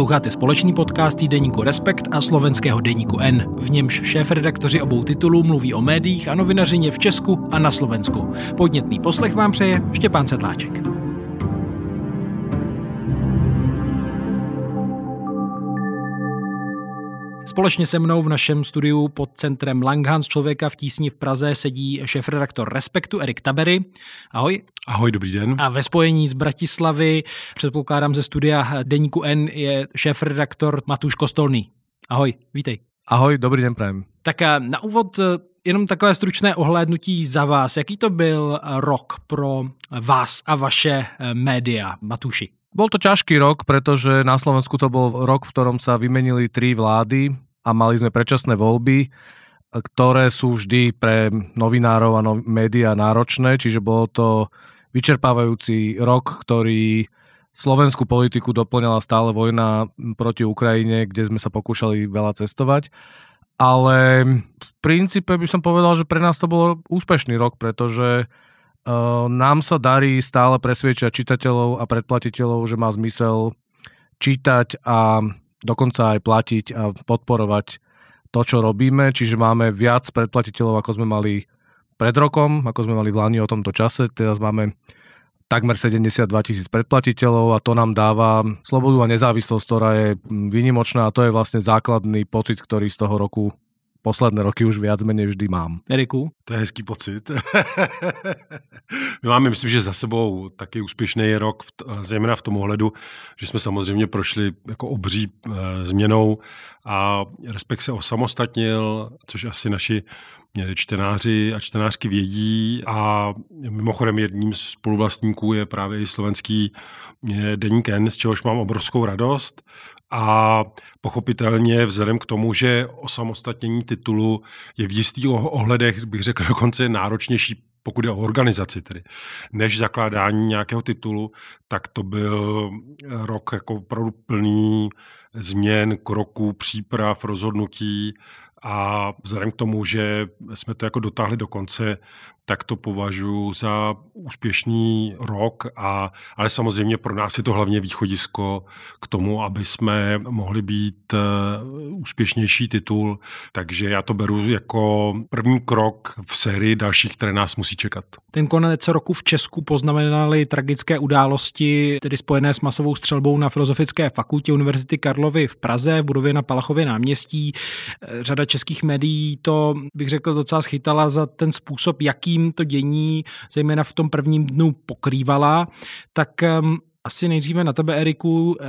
Posloucháte společný podcast týdeníku Respekt a slovenského deníku N, v němž šéf-redaktoři obou titulů mluví o médiích a novinařině v Česku a na Slovensku. Podnětný poslech vám přeje Štěpán Sedláček. Společně se mnou v našem studiu pod centrem Langhans člověka v tísni v Praze sedí šéf-redaktor Respektu Erik Tabery. Ahoj. Ahoj, dobrý den. A ve spojení z Bratislavy, předpokládám ze studia Deníku N, je šéf-redaktor Matuš Kostolný. Ahoj, vítej. Ahoj, dobrý den, prajem. Tak na úvod eh, jenom takové stručné ohlédnutí za vás. Jaký to byl rok pro vás a vaše eh, média, Matuši? Bol to ťažký rok, pretože na Slovensku to bol rok, v ktorom sa vymenili tri vlády a mali sme predčasné voľby, ktoré sú vždy pre novinárov a no- médiá náročné, čiže bolo to vyčerpávajúci rok, ktorý slovenskú politiku doplňala stále vojna proti Ukrajine, kde sme sa pokúšali veľa cestovať. Ale v princípe by som povedal, že pre nás to bol úspešný rok, pretože nám sa darí stále presviečať čitateľov a predplatiteľov, že má zmysel čítať a dokonca aj platiť a podporovať to, čo robíme. Čiže máme viac predplatiteľov, ako sme mali pred rokom, ako sme mali v Lani o tomto čase. Teraz máme takmer 72 tisíc predplatiteľov a to nám dáva slobodu a nezávislosť, ktorá je výnimočná a to je vlastne základný pocit, ktorý z toho roku posledné roky už viac menej vždy mám. Eriku? To je hezký pocit. My máme, myslím, že za sebou taky úspěšný rok, zejména v tom ohledu, že jsme samozřejmě prošli jako obří e, změnou a Respekt se osamostatnil, což asi naši čtenáři a čtenářky vědí a mimochodem jedním z spoluvlastníků je právě i slovenský e, deník N, z čehož mám obrovskou radost. A pochopitelně vzhledem k tomu, že osamostatnění titulu je v jistých ohledech, bych řekl dokonce náročnější pokud je o organizaci tedy, než zakládání nějakého titulu, tak to byl rok jako opravdu plný změn, kroků, příprav, rozhodnutí a vzhledem k tomu, že jsme to jako dotáhli do konce, tak to považuji za úspěšný rok, a, ale samozřejmě pro nás je to hlavně východisko k tomu, aby jsme mohli být uh, úspěšnější titul, takže já to beru jako první krok v sérii dalších, které nás musí čekat. Ten konec roku v Česku poznamenaly tragické události, tedy spojené s masovou střelbou na Filozofické fakultě Univerzity Karlovy v Praze, v budově na Palachově náměstí. Řada českých médií to, bych řekl, docela schytala za ten způsob, jakým to dění, zejména v tom prvním dnu, pokrývala. Tak um, asi nejdříve na tebe, Eriku, eh,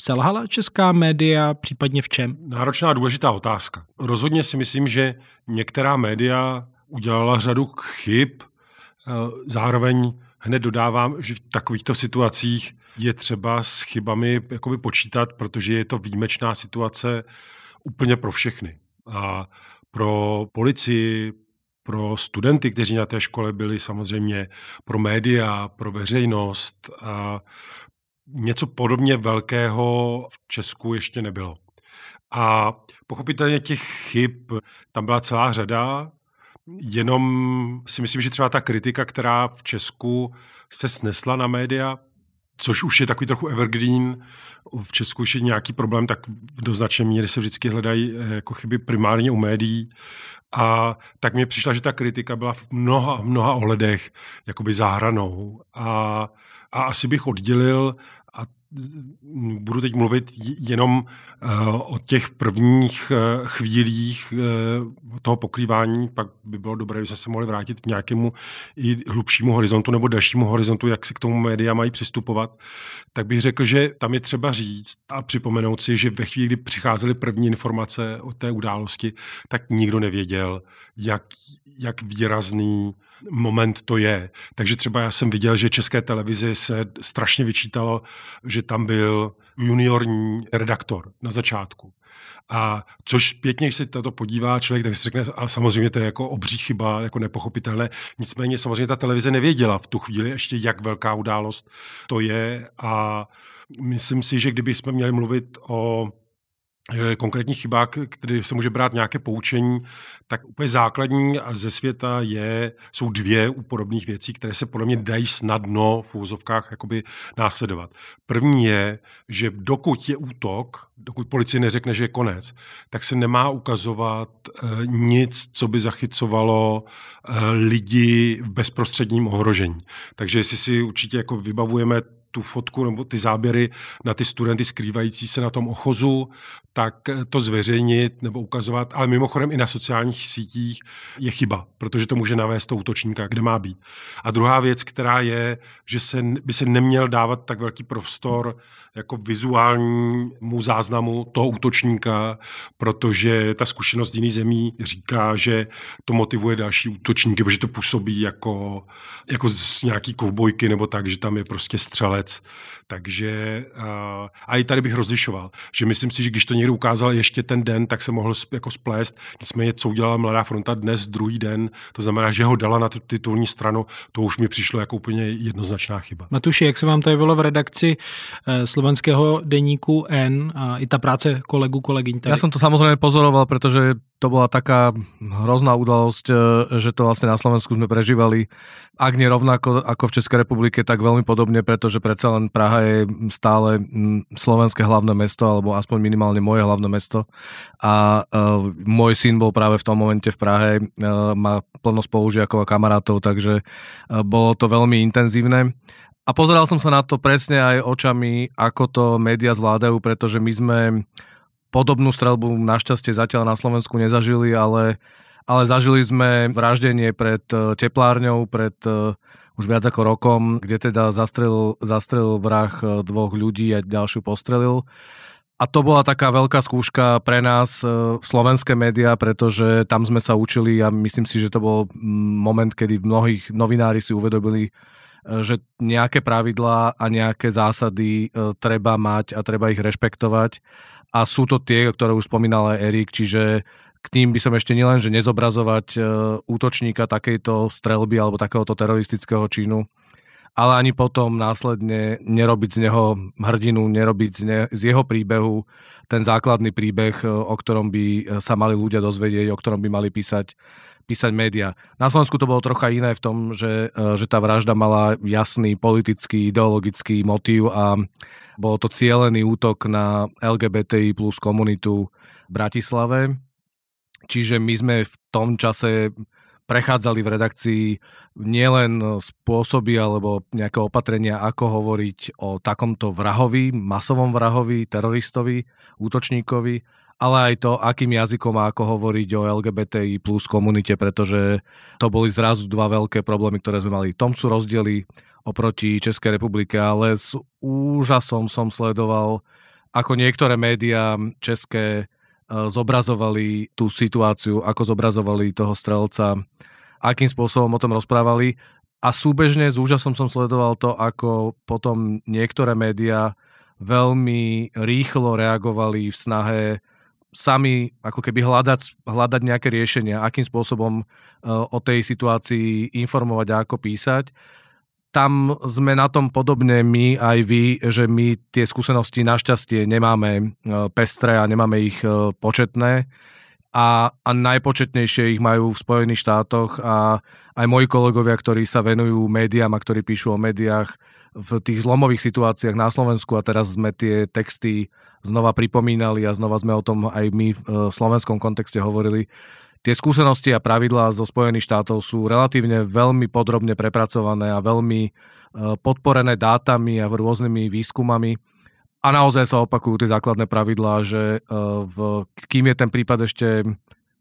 selhala česká média, případně v čem? Náročná důležitá otázka. Rozhodně si myslím, že některá média udělala řadu chyb, eh, zároveň hned dodávám, že v takovýchto situacích je třeba s chybami jakoby počítat, protože je to výjimečná situace úplně pro všechny a pro policii, pro studenty, kteří na té škole byli, samozřejmě pro média, pro veřejnost. A něco podobně velkého v Česku ještě nebylo. A pochopitelně těch chyb tam byla celá řada, jenom si myslím, že třeba ta kritika, která v Česku se snesla na média, což už je takový trochu evergreen. V Česku už je nějaký problém, tak v doznačné míry se vždycky hledají eh, jako chyby primárně u médií. A tak mi přišla, že ta kritika byla v mnoha, mnoha ohledech jakoby záhranou. A, a asi bych oddělil budu teď mluvit jenom eh, o těch prvních eh, chvílích eh, toho pokrývání, pak by bylo dobré, kdyby se mohli vrátit k nějakému i hlubšímu horizontu nebo dalšímu horizontu, jak si k tomu média mají přistupovat, tak bych řekl, že tam je třeba říct a připomenout si, že ve chvíli, kdy přicházely první informace o té události, tak nikdo nevěděl, jak, jak výrazný moment to je. Takže třeba já jsem viděl, že české televizi se strašně vyčítalo, že tam byl juniorní redaktor na začátku. A což zpětně, když se to podívá člověk, tak si řekne, a samozřejmě to je jako obří chyba, jako nepochopitelné. Nicméně samozřejmě ta televize nevěděla v tu chvíli ještě, jak velká událost to je a myslím si, že kdyby jsme měli mluvit o Eh, konkrétních chybách, který se může brát nějaké poučení, tak úplně základní ze světa je, jsou dvě u podobných věcí, které se podle mě dají snadno v úzovkách jakoby následovat. První je, že dokud je útok, dokud policie neřekne, že je konec, tak se nemá ukazovat e, nic, co by zachycovalo e, lidi v bezprostředním ohrožení. Takže jestli si určitě jako vybavujeme tu fotku nebo ty záběry na ty studenty skrývající se na tom ochozu, tak to zveřejnit nebo ukazovat, ale mimochodem i na sociálních sítích je chyba, protože to může navést to útočníka, kde má být. A druhá věc, která je, že se, by se neměl dávat tak velký prostor jako vizuálnímu záznamu toho útočníka, protože ta zkušenost jiných zemí říká, že to motivuje další útočníky, protože to působí jako, jako z nějaký kovbojky nebo tak, že tam je prostě střelec. Takže a i tady bych rozlišoval, že myslím si, že když to někdo ukázal ještě ten den, tak se mohl jako splést. Nicméně, co udělala Mladá fronta dnes, druhý den, to znamená, že ho dala na tu titulní stranu, to už mi přišlo jako úplně jednoznačná chyba. Matuši, jak se vám to jevilo v redakci eh, slovenského deníku N a i ta práce kolegu, kolegyň tady? Já jsem to samozřejmě pozoroval, protože to bola taká hrozná udalosť, e, že to vlastne na Slovensku sme prežívali, ak nie rovnako ako v Českej republike, tak veľmi podobne, pretože predsa len Praha je stále slovenské hlavné mesto, alebo aspoň minimálne moje hlavné mesto. A uh, môj syn bol práve v tom momente v Prahe, uh, má plno spolužiakov a kamarátov, takže uh, bolo to veľmi intenzívne. A pozeral som sa na to presne aj očami, ako to média zvládajú, pretože my sme Podobnú strelbu našťastie zatiaľ na Slovensku nezažili, ale, ale zažili sme vraždenie pred e, teplárňou, pred e, už viac ako rokom, kde teda zastrelil, zastrelil vrah e, dvoch ľudí a ďalšiu postrelil. A to bola taká veľká skúška pre nás, slovenské médiá, pretože tam sme sa učili a myslím si, že to bol moment, kedy mnohých novinári si uvedomili, že nejaké pravidlá a nejaké zásady treba mať a treba ich rešpektovať. A sú to tie, ktoré už spomínal aj Erik, čiže k tým by som ešte nielen, že nezobrazovať e, útočníka takejto strelby alebo takéhoto teroristického činu, ale ani potom následne nerobiť z neho hrdinu, nerobiť z, ne, z jeho príbehu ten základný príbeh, e, o ktorom by e, sa mali ľudia dozvedieť, o ktorom by mali písať, písať média. Na Slovensku to bolo trocha iné v tom, že, že tá vražda mala jasný politický, ideologický motív a bol to cieľený útok na LGBTI plus komunitu v Bratislave. Čiže my sme v tom čase prechádzali v redakcii nielen spôsoby alebo nejaké opatrenia, ako hovoriť o takomto vrahovi, masovom vrahovi, teroristovi, útočníkovi, ale aj to, akým jazykom a ako hovoriť o LGBTI plus komunite, pretože to boli zrazu dva veľké problémy, ktoré sme mali. Tom sú rozdiely oproti Českej republike, ale s úžasom som sledoval, ako niektoré médiá české e, zobrazovali tú situáciu, ako zobrazovali toho strelca, akým spôsobom o tom rozprávali. A súbežne s úžasom som sledoval to, ako potom niektoré médiá veľmi rýchlo reagovali v snahe sami ako keby hľadať, hľadať nejaké riešenia, akým spôsobom e, o tej situácii informovať a ako písať. Tam sme na tom podobne my aj vy, že my tie skúsenosti našťastie nemáme e, pestré a nemáme ich e, početné. A, a najpočetnejšie ich majú v Spojených štátoch a aj moji kolegovia, ktorí sa venujú médiám a ktorí píšu o médiách v tých zlomových situáciách na Slovensku a teraz sme tie texty znova pripomínali a znova sme o tom aj my v slovenskom kontexte hovorili, Tie skúsenosti a pravidlá zo Spojených štátov sú relatívne veľmi podrobne prepracované a veľmi e, podporené dátami a rôznymi výskumami. A naozaj sa opakujú tie základné pravidlá, že e, v, kým je ten prípad ešte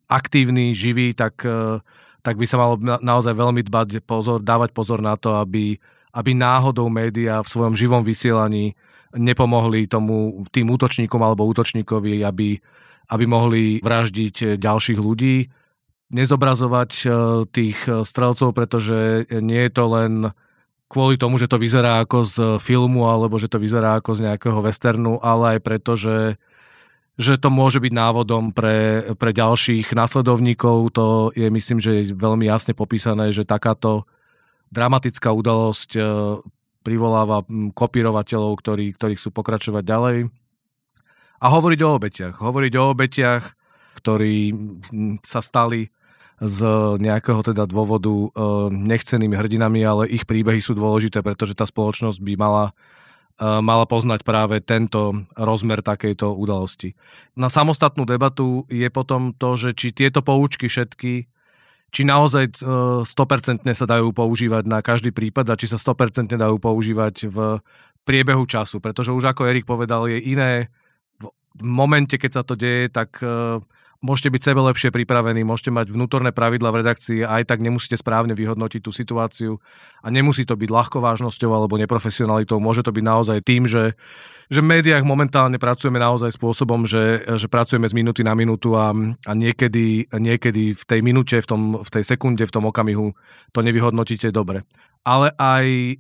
aktívny, živý, tak, e, tak by sa malo naozaj veľmi dbať pozor, dávať pozor na to, aby, aby náhodou médiá v svojom živom vysielaní nepomohli tomu tým útočníkom alebo útočníkovi, aby, aby mohli vraždiť eh, ďalších ľudí, nezobrazovať eh, tých eh, strelcov, pretože nie je to len kvôli tomu, že to vyzerá ako z filmu alebo že to vyzerá ako z nejakého westernu, ale aj preto, že, že to môže byť návodom pre, pre ďalších následovníkov. To je, myslím, že je veľmi jasne popísané, že takáto dramatická udalosť privoláva hm, kopírovateľov, ktorí, ktorí chcú pokračovať ďalej A hovoriť o obetiach. Hovoriť o obetiach, ktorí sa stali z nejakého teda dôvodu e, nechcenými hrdinami, ale ich príbehy sú dôležité, pretože tá spoločnosť by mala e, mala poznať práve tento rozmer takejto udalosti. Na samostatnú debatu je potom to, že či tieto poučky všetky, či naozaj 100% e, sa dajú používať na každý prípad a či sa 100% dajú používať v priebehu času, pretože už ako Erik povedal, je iné v momente, keď sa to deje, tak môžete byť sebe lepšie pripravení, môžete mať vnútorné pravidla v redakcii a aj tak nemusíte správne vyhodnotiť tú situáciu. A nemusí to byť ľahkovážnosťou alebo neprofesionalitou, môže to byť naozaj tým, že že v médiách momentálne pracujeme naozaj spôsobom, že, že pracujeme z minúty na minútu a, a niekedy, niekedy v tej minúte, v, tom, v tej sekunde, v tom okamihu to nevyhodnotíte dobre. Ale aj e,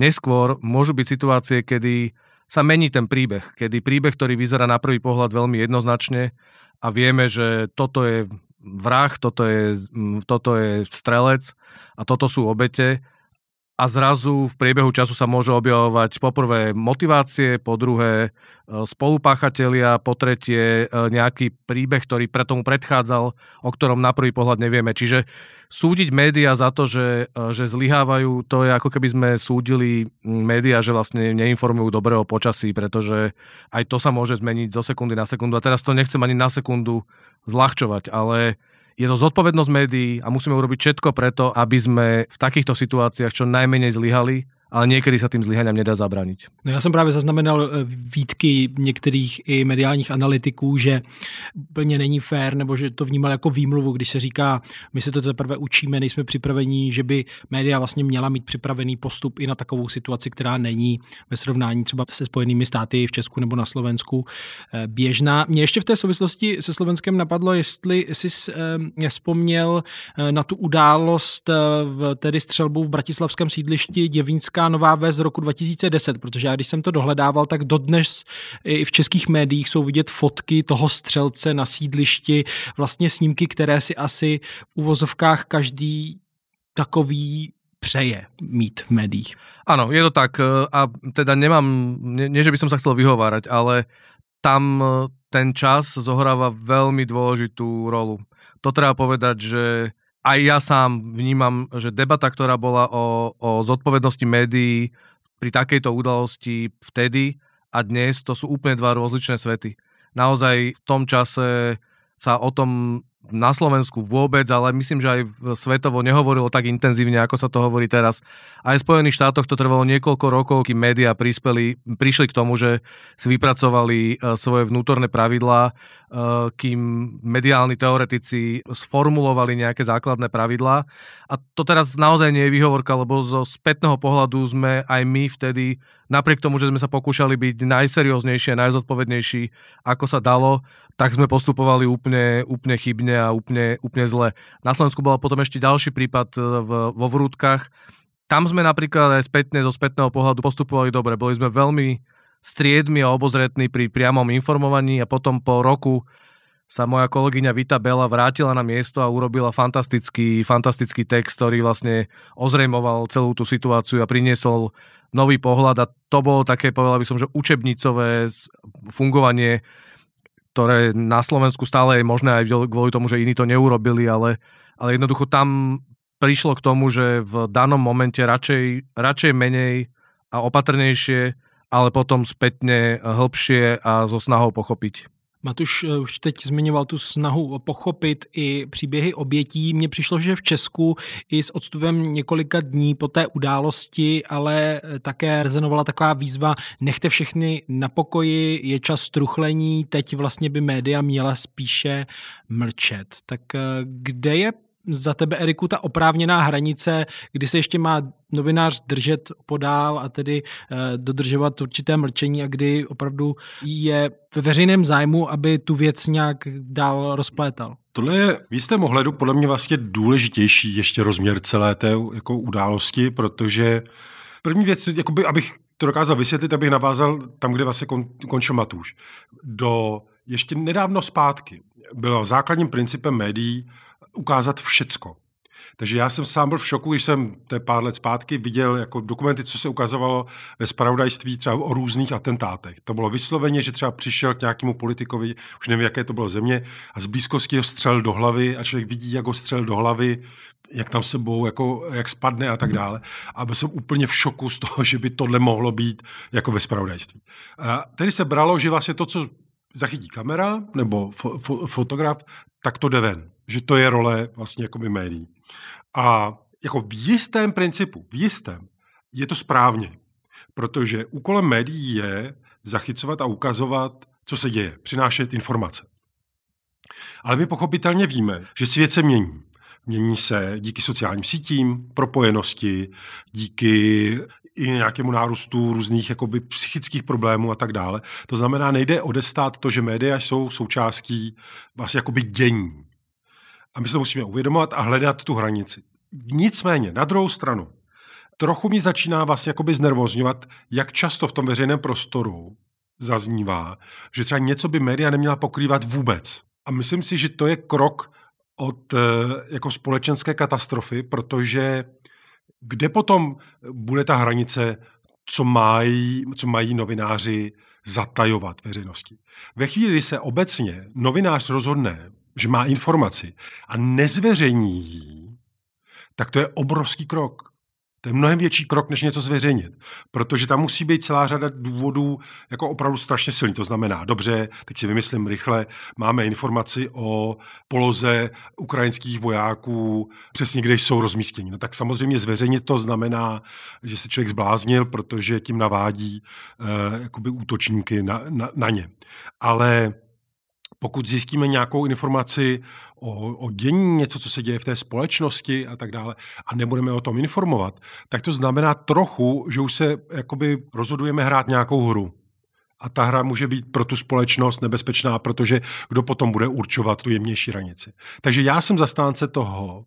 neskôr môžu byť situácie, kedy sa mení ten príbeh, kedy príbeh, ktorý vyzerá na prvý pohľad veľmi jednoznačne, a vieme, že toto je vrah, toto je, toto je strelec a toto sú obete a zrazu v priebehu času sa môže objavovať poprvé motivácie, po druhé e, spolupáchatelia, po tretie e, nejaký príbeh, ktorý pre tomu predchádzal, o ktorom na prvý pohľad nevieme. Čiže súdiť médiá za to, že, e, že zlyhávajú, to je ako keby sme súdili médiá, že vlastne neinformujú dobre o počasí, pretože aj to sa môže zmeniť zo sekundy na sekundu. A teraz to nechcem ani na sekundu zľahčovať, ale je to zodpovednosť médií a musíme urobiť všetko preto, aby sme v takýchto situáciách čo najmenej zlyhali ale někdy se tím zlyhaním nedá zabránit. No já jsem právě zaznamenal eh, výtky některých i mediálních analytiků, že úplně není fér, nebo že to vnímal jako výmluvu, když se říká, my se to teprve učíme, nejsme připravení, že by média vlastně měla mít připravený postup i na takovou situaci, která není ve srovnání třeba se Spojenými státy v Česku nebo na Slovensku eh, běžná. Mě ještě v té souvislosti se Slovenskem napadlo, jestli jsi eh, vzpomněl na tu událost, tedy střelbu v bratislavském sídlišti Děvínská Česká nová ves z roku 2010, protože já když jsem to dohledával, tak dodnes i v českých médiích jsou vidět fotky toho střelce na sídlišti, vlastně snímky, které si asi v uvozovkách každý takový přeje mít v médiích. Ano, je to tak a teda nemám, nie že by som sa chcel vyhovárať, ale tam ten čas zohráva veľmi dôležitú rolu. To treba povedať, že aj ja sám vnímam, že debata, ktorá bola o, o zodpovednosti médií pri takejto udalosti vtedy a dnes, to sú úplne dva rozličné svety. Naozaj v tom čase sa o tom na Slovensku vôbec, ale myslím, že aj svetovo nehovorilo tak intenzívne, ako sa to hovorí teraz. Aj v Spojených štátoch to trvalo niekoľko rokov, kým médiá prispeli, prišli k tomu, že si vypracovali e, svoje vnútorné pravidlá, e, kým mediálni teoretici sformulovali nejaké základné pravidlá. A to teraz naozaj nie je výhovorka, lebo zo spätného pohľadu sme aj my vtedy napriek tomu, že sme sa pokúšali byť najserióznejší a najzodpovednejší, ako sa dalo, tak sme postupovali úplne, úplne chybne a úplne, úplne zle. Na Slovensku bol potom ešte ďalší prípad e, v, vo Vrútkach. Tam sme napríklad aj spätne, zo spätného pohľadu postupovali dobre. Boli sme veľmi striedmi a obozretní pri priamom informovaní a potom po roku sa moja kolegyňa Vita Bela vrátila na miesto a urobila fantastický, fantastický text, ktorý vlastne ozrejmoval celú tú situáciu a priniesol nový pohľad a to bolo také, povedal by som, že učebnicové fungovanie, ktoré na Slovensku stále je možné aj kvôli tomu, že iní to neurobili, ale, ale jednoducho tam prišlo k tomu, že v danom momente radšej, radšej menej a opatrnejšie, ale potom spätne hĺbšie a so snahou pochopiť. Matuš eh, už teď zmiňoval tu snahu pochopit i příběhy obětí. Mně přišlo, že v Česku i s odstupem několika dní po té události, ale eh, také rezenovala taková výzva nechte všechny na pokoji, je čas truchlení, teď vlastně by média měla spíše mlčet. Tak eh, kde je za tebe, Eriku, ta oprávněná hranice, kdy se ještě má novinář držet podál a tedy eh, dodržovat určité mlčení a kdy opravdu je ve veřejném zájmu, aby tu věc nějak dál rozplétal? Tohle je v jistém ohledu podle mě vlastně důležitější ještě rozměr celé té jako události, protože první věc, jakoby, abych to dokázal vysvětlit, abych navázal tam, kde vlastně kon, končil Matuš. Do ještě nedávno zpátky bylo základním principem médií ukázat všecko. Takže já jsem sám byl v šoku, když jsem té pár let zpátky viděl jako dokumenty, co se ukazovalo ve spravodajství třeba o různých atentátech. To bylo vysloveně, že třeba přišel k nějakému politikovi, už nevím, jaké to bylo země, a z blízkosti ho střel do hlavy a člověk vidí, jak ho střel do hlavy, jak tam sebou, jako, jak spadne a tak dále. A byl jsem úplně v šoku z toho, že by tohle mohlo být jako ve spravodajství. A tedy se bralo, že vlastně to, co zachytí kamera nebo fo- fo- fotograf, tak to jde ven. Že to je role vlastně jako by médií. A jako v jistém principu, v jistém, je to správně. Protože úkolem médií je zachycovat a ukazovat, co se děje, přinášet informace. Ale my pochopitelně víme, že svět se mění. Mění se díky sociálním sítím, propojenosti, díky i nějakému nárůstu různých jakoby, psychických problémů a tak dále. To znamená, nejde odestát to, že média jsou součástí vlastně jakoby dění. A my se to musíme uvědomovat a hledat tu hranici. Nicméně, na druhou stranu, trochu mi začíná vlastně jakoby znervozňovat, jak často v tom veřejném prostoru zaznívá, že třeba něco by média neměla pokrývat vůbec. A myslím si, že to je krok od eh, jako společenské katastrofy, protože kde potom bude ta hranice, co mají, co mají novináři zatajovat veřejnosti? Ve chvíli, kdy se obecně novinář rozhodne, že má informaci a nezveřejní ji, tak to je obrovský krok. To je mnohem větší krok, než něco zveřejnit. Protože tam musí být celá řada důvodů jako opravdu strašně silný. To znamená, dobře, teď si vymyslím rychle, máme informaci o poloze ukrajinských vojáků, přesně kde jsou rozmístěni. No tak samozřejmě zveřejnit to znamená, že se člověk zbláznil, protože tím navádí uh, jakoby útočníky na, na, na ně. Ale pokud zjistíme nějakou informaci o, o dění, něco, co se děje v té společnosti a tak dále, a nebudeme o tom informovat, tak to znamená trochu, že už se jakoby rozhodujeme hrát nějakou hru. A ta hra může být pro tu společnost nebezpečná, protože kdo potom bude určovat tu jemnější hranici. Takže já jsem zastánce toho,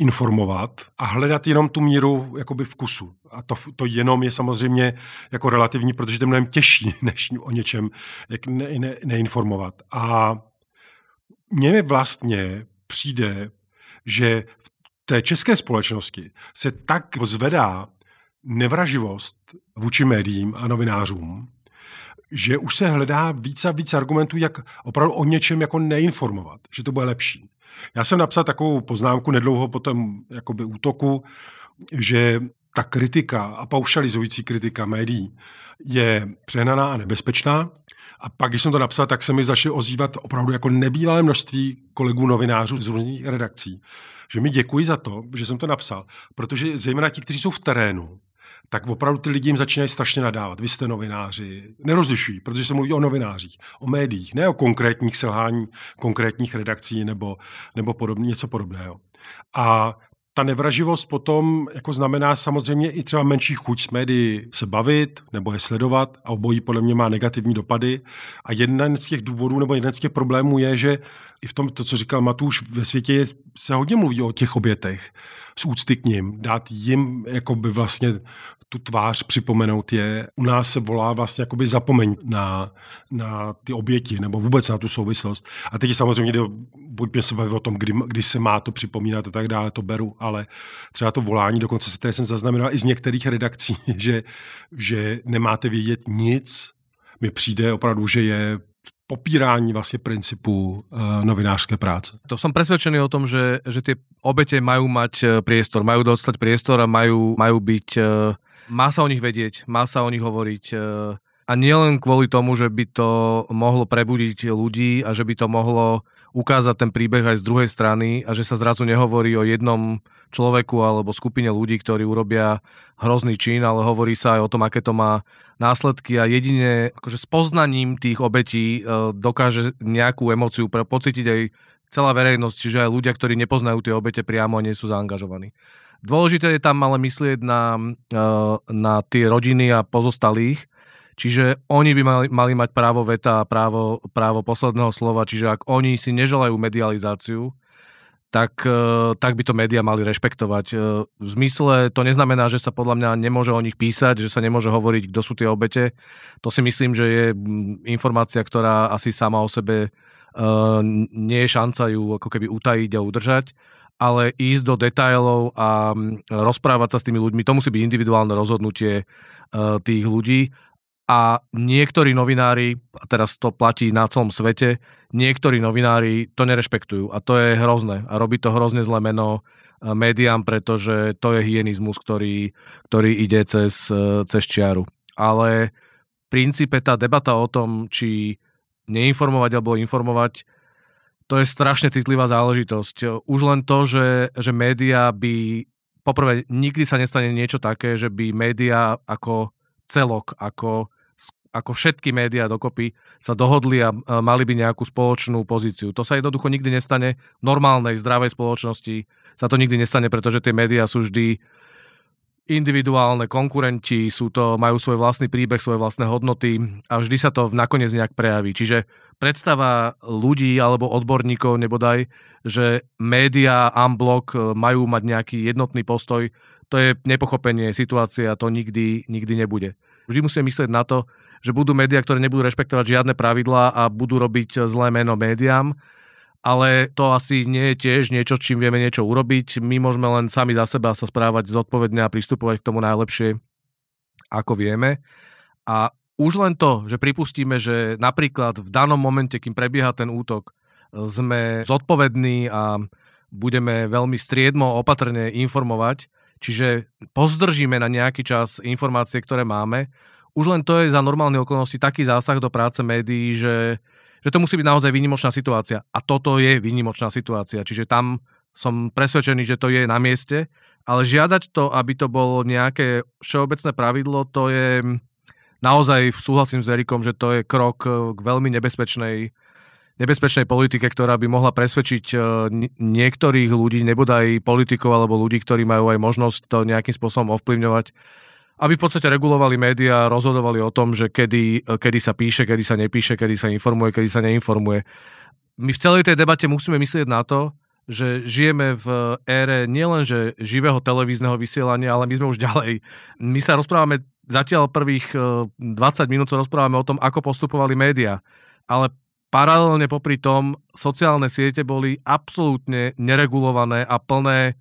informovat a hledat jenom tu míru jakoby vkusu. A to, to jenom je samozřejmě jako relativní, protože to je mnohem těžší, než o něčem jak ne, ne, neinformovat. A mně vlastně přijde, že v té české společnosti se tak zvedá nevraživost vůči médiím a novinářům, že už se hledá více a více argumentů, jak opravdu o něčem jako neinformovat, že to bude lepší. Já jsem napsal takovou poznámku nedlouho po tom jakoby útoku, že ta kritika a paušalizující kritika médií je přehnaná a nebezpečná. A pak, když jsem to napsal, tak se mi začalo ozývat opravdu jako nebývalé množství kolegů novinářů z různých redakcí. Že mi děkuji za to, že jsem to napsal, protože zejména ti, kteří jsou v terénu, tak opravdu ty lidi jim začínají strašně nadávat. Vy jste novináři. Nerozlišují, protože se mluví o novinářích, o médiích, ne o konkrétních selhání konkrétních redakcí nebo, nebo podobně, něco podobného. A ta nevraživost potom jako znamená samozřejmě i třeba menší chuť s médií se bavit nebo je sledovat a obojí podle mě má negativní dopady. A jeden z těch důvodů nebo jeden z těch problémů je, že i v tom, to, co říkal Matuš, ve světě je, se hodně mluví o těch obětech, z úcty k ním, dát jim jakoby vlastně tu tvář připomenout je. U nás se volá vlastně jakoby zapomeň na, na ty oběti nebo vůbec na tu souvislost. A teď samozřejmě jde, buďme se bavit o tom, kdy, kdy se má to připomínat a tak dále, to beru, ale třeba to volání, dokonce se tady jsem zaznamenal i z některých redakcí, že, že nemáte vědět nic, mi přijde opravdu, že je popírání vlastně principu uh, novinářské práce. To som presvedčený o tom, že, že tie obete majú mať eh, priestor, majú dostať priestor a majú, majú byť, uh, má sa o nich vedieť, má sa o nich hovoriť uh, a nielen kvôli tomu, že by to mohlo prebudiť ľudí a že by to mohlo ukázať ten príbeh aj z druhej strany a že sa zrazu nehovorí o jednom človeku alebo skupine ľudí, ktorí urobia hrozný čin, ale hovorí sa aj o tom, aké to má následky a jedine akože s poznaním tých obetí e, dokáže nejakú emociu pocítiť aj celá verejnosť, čiže aj ľudia, ktorí nepoznajú tie obete priamo a nie sú zaangažovaní. Dôležité je tam ale myslieť na, e, na tie rodiny a pozostalých, Čiže oni by mali, mali mať právo veta a právo, právo posledného slova, čiže ak oni si neželajú medializáciu, tak, e, tak by to médiá mali rešpektovať. E, v zmysle to neznamená, že sa podľa mňa nemôže o nich písať, že sa nemôže hovoriť, kto sú tie obete. To si myslím, že je informácia, ktorá asi sama o sebe e, nie je šanca ju ako keby utajiť a udržať ale ísť do detailov a rozprávať sa s tými ľuďmi, to musí byť individuálne rozhodnutie tých ľudí a niektorí novinári, a teraz to platí na celom svete, niektorí novinári to nerešpektujú a to je hrozné a robí to hrozne zlé meno uh, médiám, pretože to je hyenizmus, ktorý, ktorý ide cez, uh, cez čiaru. Ale v princípe tá debata o tom, či neinformovať alebo informovať, to je strašne citlivá záležitosť. Už len to, že, že média by, poprvé, nikdy sa nestane niečo také, že by média ako celok, ako, ako všetky médiá dokopy sa dohodli a mali by nejakú spoločnú pozíciu. To sa jednoducho nikdy nestane v normálnej, zdravej spoločnosti. Sa to nikdy nestane, pretože tie médiá sú vždy individuálne konkurenti, sú to, majú svoj vlastný príbeh, svoje vlastné hodnoty a vždy sa to nakoniec nejak prejaví. Čiže predstava ľudí alebo odborníkov nebodaj, že média unblock e, majú mať nejaký jednotný postoj, to je nepochopenie situácie a to nikdy, nikdy nebude. Vždy musíme myslieť na to, že budú médiá, ktoré nebudú rešpektovať žiadne pravidlá a budú robiť zlé meno médiám ale to asi nie je tiež niečo, čím vieme niečo urobiť. My môžeme len sami za seba sa správať zodpovedne a pristupovať k tomu najlepšie, ako vieme. A už len to, že pripustíme, že napríklad v danom momente, kým prebieha ten útok, sme zodpovední a budeme veľmi striedmo, opatrne informovať, čiže pozdržíme na nejaký čas informácie, ktoré máme, už len to je za normálne okolnosti taký zásah do práce médií, že že to musí byť naozaj výnimočná situácia. A toto je výnimočná situácia. Čiže tam som presvedčený, že to je na mieste, ale žiadať to, aby to bolo nejaké všeobecné pravidlo, to je naozaj, súhlasím s Erikom, že to je krok k veľmi nebezpečnej nebezpečnej politike, ktorá by mohla presvedčiť e, niektorých ľudí, nebodaj politikov alebo ľudí, ktorí majú aj možnosť to nejakým spôsobom ovplyvňovať, aby v podstate regulovali médiá, rozhodovali o tom, že kedy, kedy sa píše, kedy sa nepíše, kedy sa informuje, kedy sa neinformuje. My v celej tej debate musíme myslieť na to, že žijeme v ére nielenže živého televízneho vysielania, ale my sme už ďalej. My sa rozprávame, zatiaľ prvých 20 e, minút sa rozprávame o tom, ako postupovali médiá. Ale paralelne popri tom sociálne siete boli absolútne neregulované a plné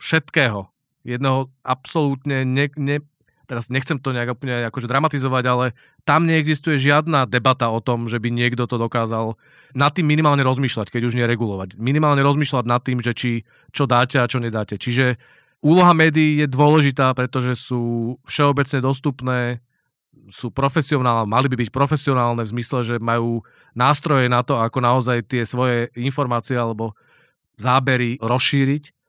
všetkého. Jedného absolútne ne, ne, teraz nechcem to nejak úplne akože dramatizovať, ale tam neexistuje žiadna debata o tom, že by niekto to dokázal nad tým minimálne rozmýšľať, keď už neregulovať. Minimálne rozmýšľať nad tým, že či čo dáte a čo nedáte. Čiže úloha médií je dôležitá, pretože sú všeobecne dostupné, sú profesionálne, mali by byť profesionálne v zmysle, že majú nástroje na to, ako naozaj tie svoje informácie alebo zábery rozšíriť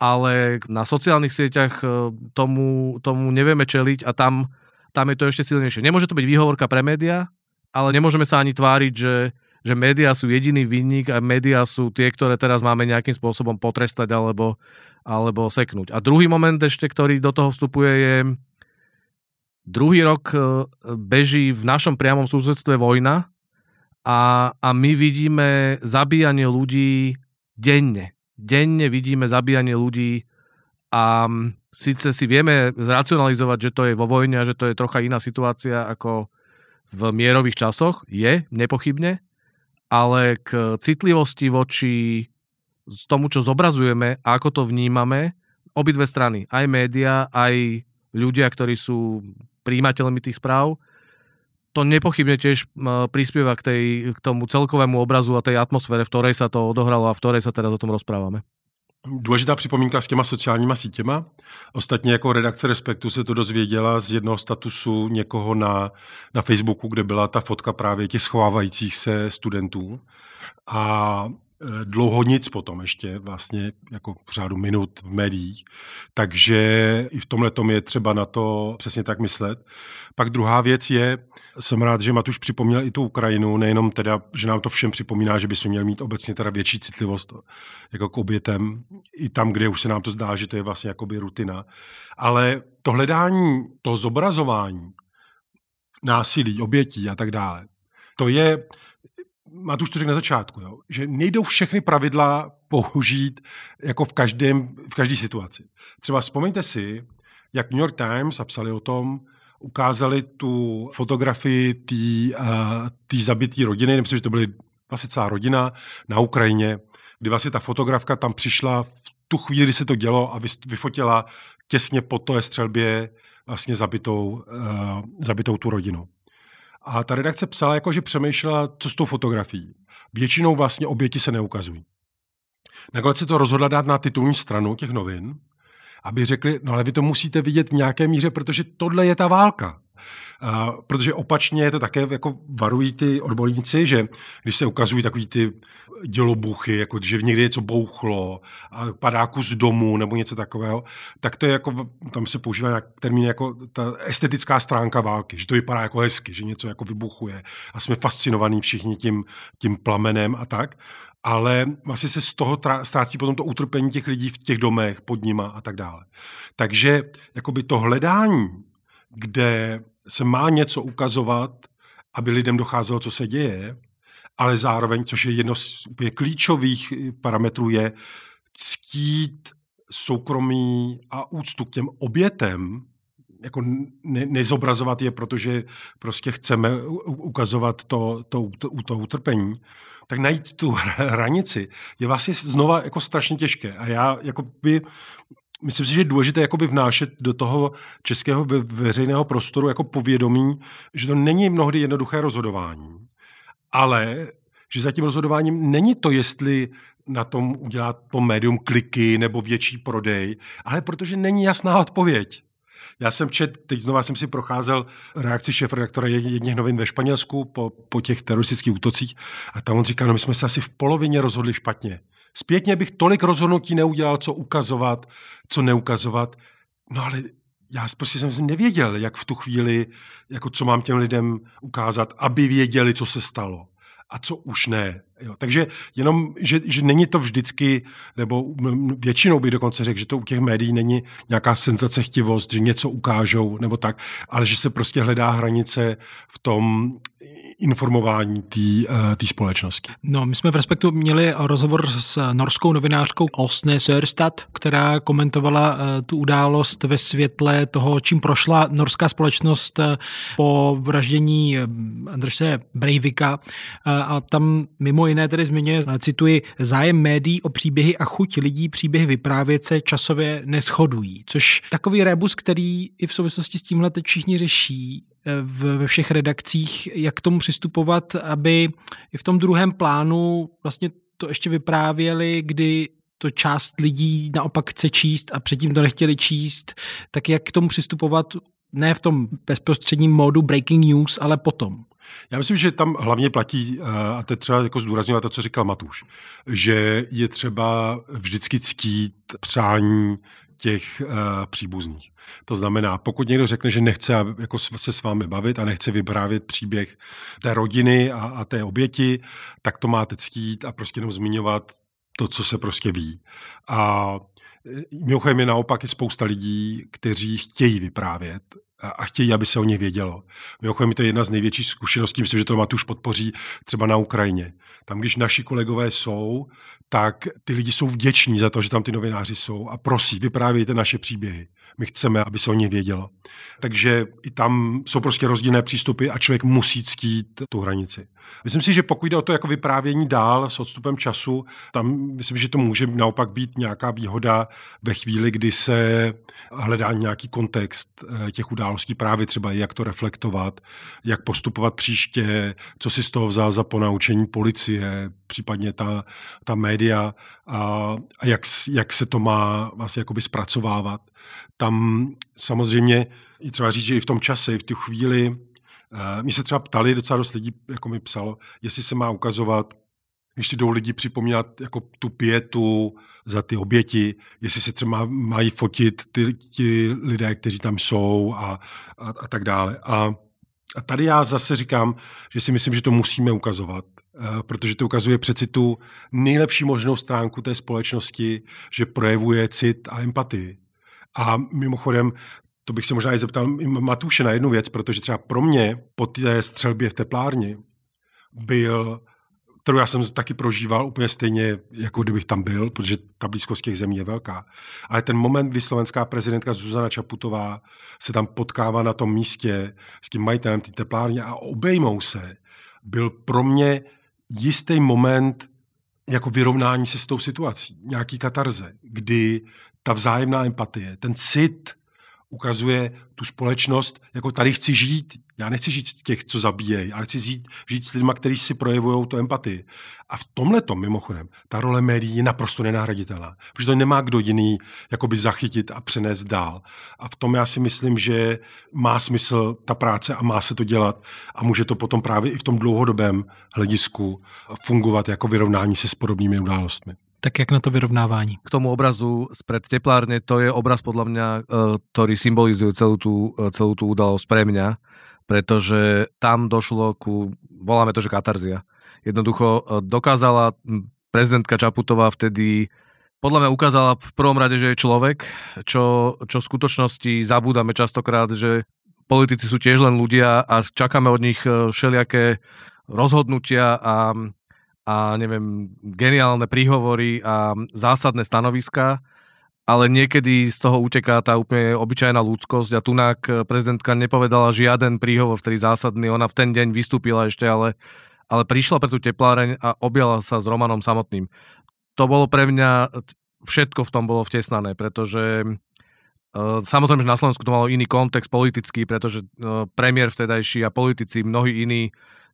ale na sociálnych sieťach e, tomu, tomu nevieme čeliť a tam, tam je to ešte silnejšie. Nemôže to byť výhovorka pre médiá, ale nemôžeme sa ani tváriť, že, že médiá sú jediný vinník a médiá sú tie, ktoré teraz máme nejakým spôsobom potrestať alebo, alebo seknúť. A druhý moment ešte, ktorý do toho vstupuje je, druhý rok e, beží v našom priamom susedstve vojna a, a my vidíme zabíjanie ľudí denne denne vidíme zabíjanie ľudí a síce si vieme zracionalizovať, že to je vo vojne a že to je trocha iná situácia ako v mierových časoch, je nepochybne, ale k citlivosti voči tomu, čo zobrazujeme a ako to vnímame, obidve strany, aj média, aj ľudia, ktorí sú príjimateľmi tých správ, to nepochybne tiež prispieva k, tej, k tomu celkovému obrazu a tej atmosfére, v ktorej sa to odohralo a v ktorej sa teraz o tom rozprávame. Důležitá připomínka s těma sociálníma sítěma. Ostatně jako redakce Respektu se to dozvěděla z jednoho statusu někoho na, na Facebooku, kde byla ta fotka právě těch schovávajících se studentů. A dlouho nic potom ještě vlastně jako v řádu minut v médiích. Takže i v tomhle tom je třeba na to přesně tak myslet. Pak druhá věc je, jsem rád, že Matuš připomněl i tu Ukrajinu, nejenom teda, že nám to všem připomíná, že bychom měli mít obecně teda větší citlivost jako k obětem, i tam, kde už se nám to zdá, že to je vlastně jakoby rutina. Ale to hledání, to zobrazování násilí, obětí a tak dále, to je To řekl na začátku, jo, že nejdou všechny pravidla použít jako v, každém, v každé situaci. Třeba vzpomeňte si, jak New York Times a psali o tom, ukázali tu fotografii té uh, zabité rodiny, myslím, že to byly vlastně celá rodina na Ukrajině, kdy vlastně ta fotografka tam přišla v tu chvíli, kdy se to dělo a vyfotila těsně po té střelbě vlastně zabitou, uh, zabitou tu rodinu. A ta redakce psala, jako, že přemýšlela, co s tou fotografií. Většinou vlastně oběti se neukazují. Nakonec se to rozhodla dát na titulní stranu těch novin, aby řekli, no ale vy to musíte vidět v nějaké míře, protože tohle je ta válka. A, protože opačně je to také, jako varují ty odborníci, že když se ukazují takový ty dělobuchy, jako že v někde něco bouchlo, a padá kus domu nebo něco takového, tak to je jako, tam se používá nějak termín jako ta estetická stránka války, že to vypadá jako hezky, že něco jako vybuchuje a jsme fascinovaní všichni tím, tím plamenem a tak ale vlastně se z toho ztrácí potom to utrpení těch lidí v těch domech, pod nima a tak dále. Takže jakoby to hledání, kde se má něco ukazovat, aby lidem docházelo, co se děje, ale zároveň, což je jedno z úplně klíčových parametrů, je ctít soukromí a úctu k těm obětem, jako ne, nezobrazovat je, protože prostě chceme ukazovat to, to, to, to utrpení, tak najít tu hranici je vlastně znova jako strašně těžké. A já jako by, myslím si, že je důležité jakoby vnášet do toho českého ve, veřejného prostoru jako povědomí, že to není mnohdy jednoduché rozhodování, ale že za tím rozhodováním není to, jestli na tom udělat po médium kliky nebo větší prodej, ale protože není jasná odpověď. Já jsem čet, teď znova jsem si procházel reakci šéf redaktora jedních novin ve Španělsku po, po těch teroristických útocích a tam on říká, no my jsme se asi v polovině rozhodli špatně. Zpětně bych tolik rozhodnutí neudělal, co ukazovat, co neukazovat. No ale já prostě jsem nevěděl, jak v tu chvíli, jako co mám těm lidem ukázat, aby věděli, co se stalo a co už ne. Jo. Takže jenom, že, že není to vždycky, nebo většinou bych dokonce řekl, že to u těch médií není nějaká senzace chtivost, že něco ukážou nebo tak, ale že se prostě hledá hranice v tom informování té uh, společnosti. No, my jsme v Respektu měli rozhovor s norskou novinářkou Osne Sörstad, která komentovala uh, tu událost ve světle toho, čím prošla norská společnost uh, po vraždění Andrse Breivika a tam mimo jiné tedy zmiňuje, cituji, zájem médií o příběhy a chuť lidí příběhy vyprávět se časově neschodují, což takový rebus, který i v souvislosti s tímhle teď všichni řeší, ve všech redakcích, jak k tomu přistupovat, aby i v tom druhém plánu vlastně to ještě vyprávěli, kdy to část lidí naopak chce číst a předtím to nechtěli číst, tak jak k tomu přistupovat ne v tom bezprostředním módu breaking news, ale potom. Já myslím, že tam hlavně platí, eh, a to je třeba jako zdůrazňovat to, co říkal Matuš, že je třeba vždycky ctít přání těch uh, příbuzných. To znamená, pokud někdo řekne, že nechce jako se s vámi bavit a nechce vyprávět příběh té rodiny a, a té oběti, tak to máte ctít a prostě jenom zmiňovat to, co se prostě ví. A e, mimochodem je naopak i spousta lidí, kteří chtějí vyprávět a chtějí, aby se o nich vědělo. Mimochodem, to je jedna z největších zkušeností, myslím, že to Matuš podpoří třeba na Ukrajině. Tam, když naši kolegové jsou, tak ty lidi jsou vděční za to, že tam ty novináři jsou a prosí, vyprávějte naše příběhy. My chceme, aby se o nich vědělo. Takže i tam jsou prostě rozdílné přístupy a člověk musí ctít tu hranici. Myslím si, že pokud jde o to jako vyprávění dál s odstupem času, tam myslím, že to může naopak být nějaká výhoda ve chvíli, kdy se hledá nějaký kontext eh, těch událostí, právě třeba jak to reflektovat, jak postupovat příště, co si z toho vzal za ponaučení policie, případně ta, ta média a, a jak, jak se to má vlastně jakoby zpracovávat. Tam samozřejmě je třeba říct, že i v tom čase, v tu chvíli, uh, mi se třeba ptali, docela dost lidí jako mi psalo, jestli se má ukazovat, když si jdou lidi připomínat jako tu pětu za ty oběti, jestli se třeba mají fotit ty, ty lidé, kteří tam jsou a, a, a tak dále. A, a tady já zase říkám, že si myslím, že to musíme ukazovat, protože to ukazuje přeci tu nejlepší možnou stránku té společnosti, že projevuje cit a empatii. A mimochodem, to bych se možná i zeptal Matuše na jednu věc, protože třeba pro mě po té střelbě v teplárni byl, kterou já jsem taky prožíval úplně stejně, jako kdybych tam byl, protože ta blízkost těch zemí je velká. Ale ten moment, kdy slovenská prezidentka Zuzana Čaputová se tam potkává na tom místě s tím majitelem té teplárny a obejmou se, byl pro mě jistý moment jako vyrovnání se s tou situací, nějaký katarze, kdy ta vzájemná empatie, ten cit ukazuje tu společnost, jako tady chci žít. Já nechci žít s těch, co zabíjejí, ale chci žít, žít s lidmi, kteří si projevují tu empatii. A v tomhle tom, mimochodem, ta role médií je naprosto nenahraditelná, protože to nemá kdo jiný jakoby zachytit a přenést dál. A v tom já si myslím, že má smysl ta práce a má se to dělat a může to potom právě i v tom dlouhodobém hledisku fungovat jako vyrovnání se s podobnými událostmi. Tak jak na to vyrovnávání? K tomu obrazu spred teplárne, to je obraz podľa mňa, e, ktorý symbolizuje celú tú, e, celú tú udalosť pre mňa, pretože tam došlo ku, voláme to, že katarzia. Jednoducho e, dokázala prezidentka Čaputová vtedy podľa mňa ukázala v prvom rade, že je človek, čo, čo v skutočnosti zabúdame častokrát, že politici sú tiež len ľudia a čakáme od nich všelijaké rozhodnutia a a neviem, geniálne príhovory a zásadné stanoviska, ale niekedy z toho uteká tá úplne obyčajná ľudskosť a tunak prezidentka nepovedala žiaden príhovor, ktorý zásadný, ona v ten deň vystúpila ešte, ale, ale prišla pre tú tepláreň a objala sa s Romanom samotným. To bolo pre mňa, všetko v tom bolo vtesnané, pretože Uh, samozrejme, že na Slovensku to malo iný kontext politický, pretože uh, premiér vtedajší a politici, mnohí iní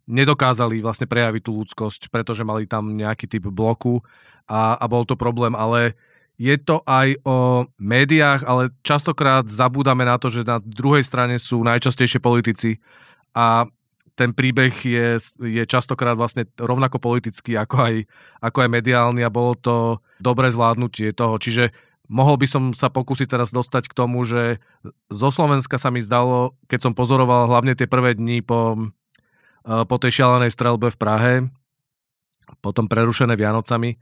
nedokázali vlastne prejaviť tú ľudskosť, pretože mali tam nejaký typ bloku a, a bol to problém, ale je to aj o médiách, ale častokrát zabúdame na to, že na druhej strane sú najčastejšie politici a ten príbeh je, je častokrát vlastne rovnako politický ako aj, ako aj mediálny a bolo to dobré zvládnutie toho. Čiže mohol by som sa pokúsiť teraz dostať k tomu, že zo Slovenska sa mi zdalo, keď som pozoroval hlavne tie prvé dni po po tej šialenej strelbe v Prahe, potom prerušené Vianocami,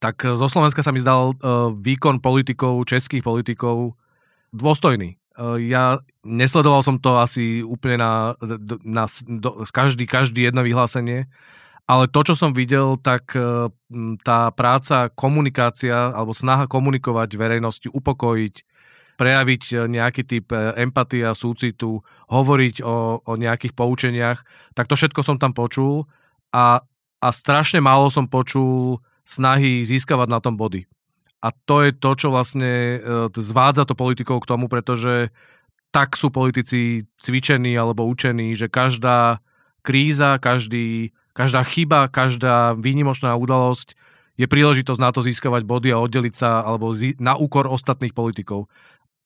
tak zo Slovenska sa mi zdal výkon politikov, českých politikov dôstojný. Ja nesledoval som to asi úplne na, na, do, každý, každý jedno vyhlásenie, ale to, čo som videl, tak tá práca, komunikácia alebo snaha komunikovať verejnosti, upokojiť, prejaviť e, nejaký typ e, empatie a súcitu, hovoriť o, o nejakých poučeniach, tak to všetko som tam počul a, a strašne málo som počul snahy získavať na tom body. A to je to, čo vlastne e, zvádza to politikov k tomu, pretože tak sú politici cvičení alebo učení, že každá kríza, každý, každá chyba, každá výnimočná udalosť je príležitosť na to získavať body a oddeliť sa alebo na úkor ostatných politikov.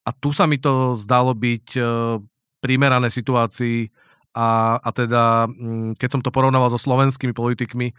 A tu sa mi to zdalo byť e, primerané situácii a, a teda, mm, keď som to porovnával so slovenskými politikmi,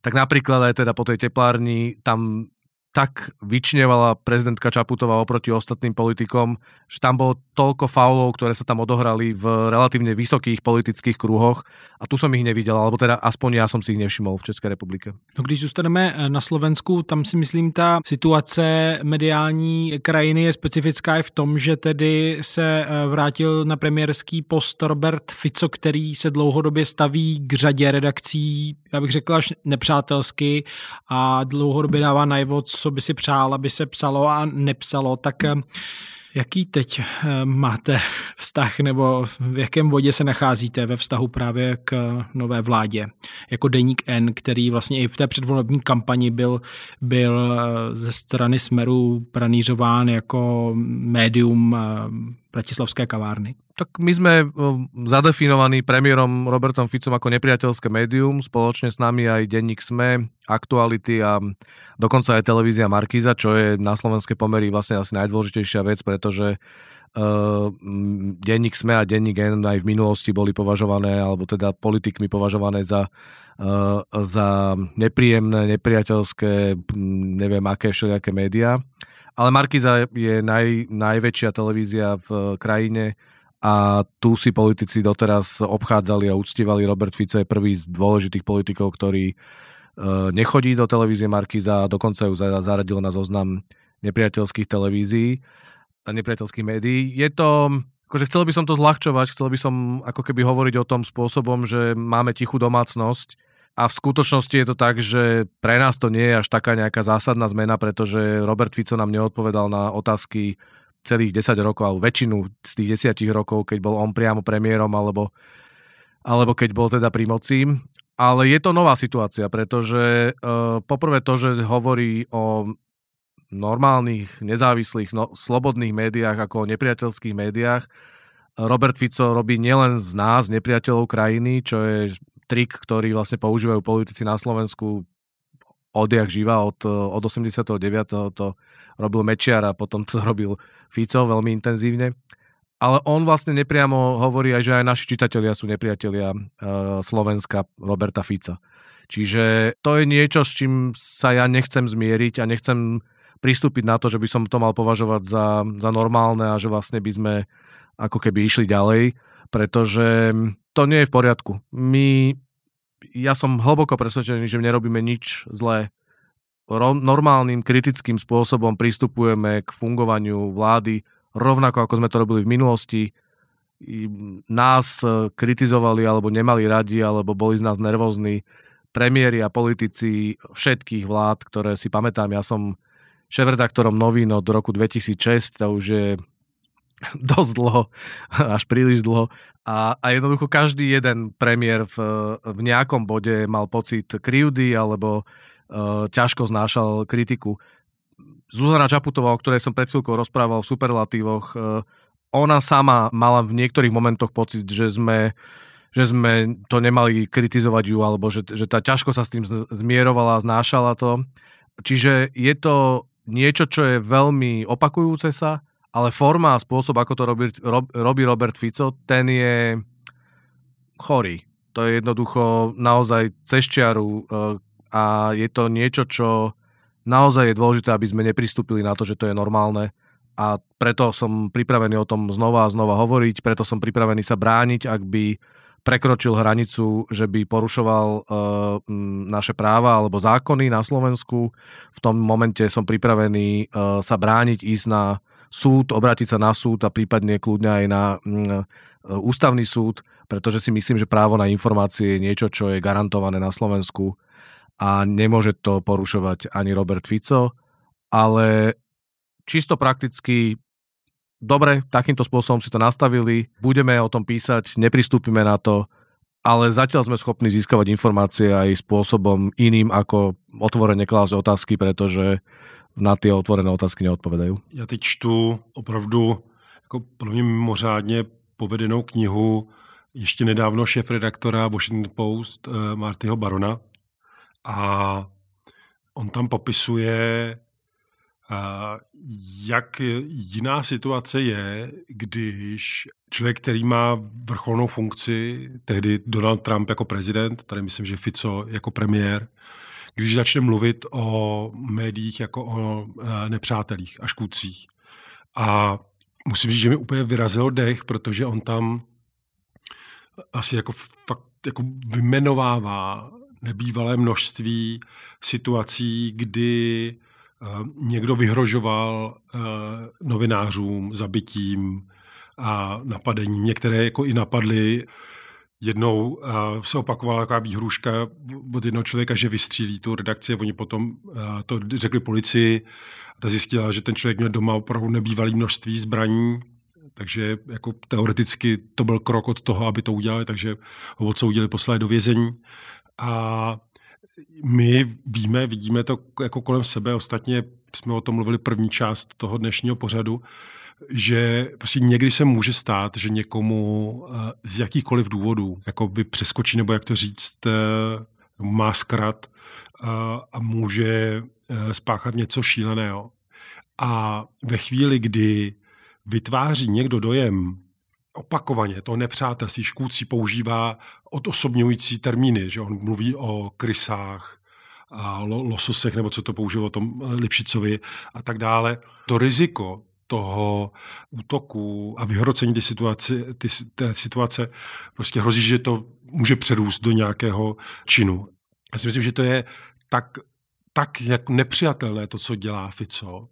tak napríklad aj teda po tej teplárni tam tak vyčnevala prezidentka Čaputová oproti ostatným politikom, že tam bolo toľko faulov, ktoré sa tam odohrali v relatívne vysokých politických kruhoch a tu som ich nevidel, alebo teda aspoň ja som si ich nevšimol v České republike. No když zůstaneme eh, na Slovensku, tam si myslím, ta situace mediální krajiny je specifická i v tom, že tedy se eh, vrátil na premiérský post Robert Fico, který se dlouhodobě staví k řadě redakcí, já bych řekl až nepřátelsky a dlouhodobě dává najevo, co by si přál, aby se psalo a nepsalo, tak eh, Jaký teď eh, máte vztah nebo v jakém vodě se nacházíte ve vztahu právě k nové vládě? Jako Deník N, který vlastně i v té předvolební kampani byl, byl eh, ze strany Smeru pranířován jako médium bratislavské kavárny. Tak my sme zadefinovaní premiérom Robertom Ficom ako nepriateľské médium, spoločne s nami aj denník SME, aktuality a dokonca aj televízia Markíza, čo je na slovenské pomery vlastne asi najdôležitejšia vec, pretože Uh, denník SME a denník N aj v minulosti boli považované, alebo teda politikmi považované za, uh, za nepríjemné, nepriateľské, neviem aké všelijaké médiá. Ale Markiza je naj, najväčšia televízia v krajine a tu si politici doteraz obchádzali a uctívali. Robert Fico je prvý z dôležitých politikov, ktorý e, nechodí do televízie Markiza a dokonca ju zaradil na zoznam nepriateľských televízií a nepriateľských médií. Je to, akože chcel by som to zľahčovať, chcel by som ako keby hovoriť o tom spôsobom, že máme tichú domácnosť a v skutočnosti je to tak, že pre nás to nie je až taká nejaká zásadná zmena, pretože Robert Fico nám neodpovedal na otázky celých 10 rokov, alebo väčšinu z tých 10 rokov, keď bol on priamo premiérom, alebo, alebo keď bol teda pri moci. Ale je to nová situácia, pretože uh, poprvé to, že hovorí o normálnych, nezávislých, no, slobodných médiách ako o nepriateľských médiách, Robert Fico robí nielen z nás, nepriateľov krajiny, čo je trik, ktorý vlastne používajú politici na Slovensku odjak živa, od, od 89. to robil Mečiar a potom to robil Fico veľmi intenzívne. Ale on vlastne nepriamo hovorí aj, že aj naši čitatelia sú nepriatelia uh, Slovenska Roberta Fica. Čiže to je niečo, s čím sa ja nechcem zmieriť a nechcem pristúpiť na to, že by som to mal považovať za, za normálne a že vlastne by sme ako keby išli ďalej, pretože to nie je v poriadku. My, ja som hlboko presvedčený, že nerobíme nič zlé. Normálnym kritickým spôsobom pristupujeme k fungovaniu vlády rovnako ako sme to robili v minulosti. Nás e, kritizovali alebo nemali radi, alebo boli z nás nervózni premiéri a politici všetkých vlád, ktoré si pamätám. Ja som šéf-redaktorom novín od roku 2006, to už je dosť dlho, až príliš dlho. A, a jednoducho každý jeden premiér v, v nejakom bode mal pocit krivdy alebo uh, ťažko znášal kritiku. Zuzana Čaputová, o ktorej som pred chvíľkou rozprával v superlatívoch, e, ona sama mala v niektorých momentoch pocit, že sme, že sme to nemali kritizovať ju, alebo že, že tá ťažko sa s tým zmierovala, znášala to. Čiže je to niečo, čo je veľmi opakujúce sa, ale forma a spôsob, ako to robí, rob, robí Robert Fico, ten je chorý. To je jednoducho naozaj cez čiaru e, a je to niečo, čo naozaj je dôležité, aby sme nepristúpili na to, že to je normálne a preto som pripravený o tom znova a znova hovoriť, preto som pripravený sa brániť, ak by prekročil hranicu, že by porušoval uh, naše práva alebo zákony na Slovensku. V tom momente som pripravený uh, sa brániť, ísť na súd, obrátiť sa na súd a prípadne kľudne aj na uh, ústavný súd, pretože si myslím, že právo na informácie je niečo, čo je garantované na Slovensku a nemôže to porušovať ani Robert Fico, ale čisto prakticky dobre, takýmto spôsobom si to nastavili, budeme o tom písať, nepristúpime na to, ale zatiaľ sme schopní získavať informácie aj spôsobom iným, ako otvorene klásť otázky, pretože na tie otvorené otázky neodpovedajú. Já teď čtu opravdu jako pro mě mimořádně povedenou knihu ještě nedávno šéf redaktora Washington Post eh, Martyho Barona, a on tam popisuje, jak jiná situace je, když člověk, který má vrcholnou funkci, tehdy Donald Trump jako prezident, tady myslím, že Fico jako premiér, když začne mluvit o médiích jako o nepřátelích a škůdcích. A musím říct, že mi úplně vyrazil dech, protože on tam asi jako fakt jako vymenovává nebývalé množství situací, kdy eh, někdo vyhrožoval eh, novinářům zabitím a napadením. Některé jako i napadly. Jednou eh, se opakovala taková výhruška od jednoho člověka, že vystřílí tu redakci. Oni potom to řekli policii. Ta zjistila, že ten člověk měl doma opravdu nebývalé množství zbraní, takže jako teoreticky to byl krok od toho, aby to udělali, takže ho odsoudili, poslali do vězení. A my víme, vidíme to jako kolem sebe, ostatně jsme o tom mluvili první část toho dnešního pořadu, že prostě někdy se může stát, že někomu eh, z jakýchkoliv důvodů jako by přeskočí, nebo jak to říct, eh, má zkrat eh, a může spáchat něco šíleného. A ve chvíli, kdy vytváří někdo dojem, opakovaně to nepřátelství škůdcí používá odosobňující termíny, že on mluví o krysách, a lososech, nebo co to použil o tom Lipšicovi a tak dále. To riziko toho útoku a vyhrocení ty situace, ty, té situace prostě hrozí, že to může přerůst do nějakého činu. Já si myslím, že to je tak, tak jak nepřijatelné to, co dělá Fico,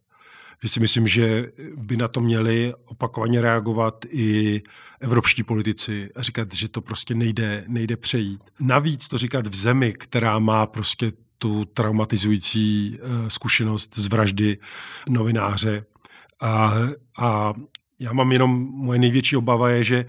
že si myslím, že by na to měli opakovaně reagovat i evropští politici a říkat, že to prostě nejde, nejde přejít. Navíc to říkat v zemi, která má prostě tu traumatizující eh, zkušenost z vraždy novináře. A, a já mám jenom, moje největší obava je, že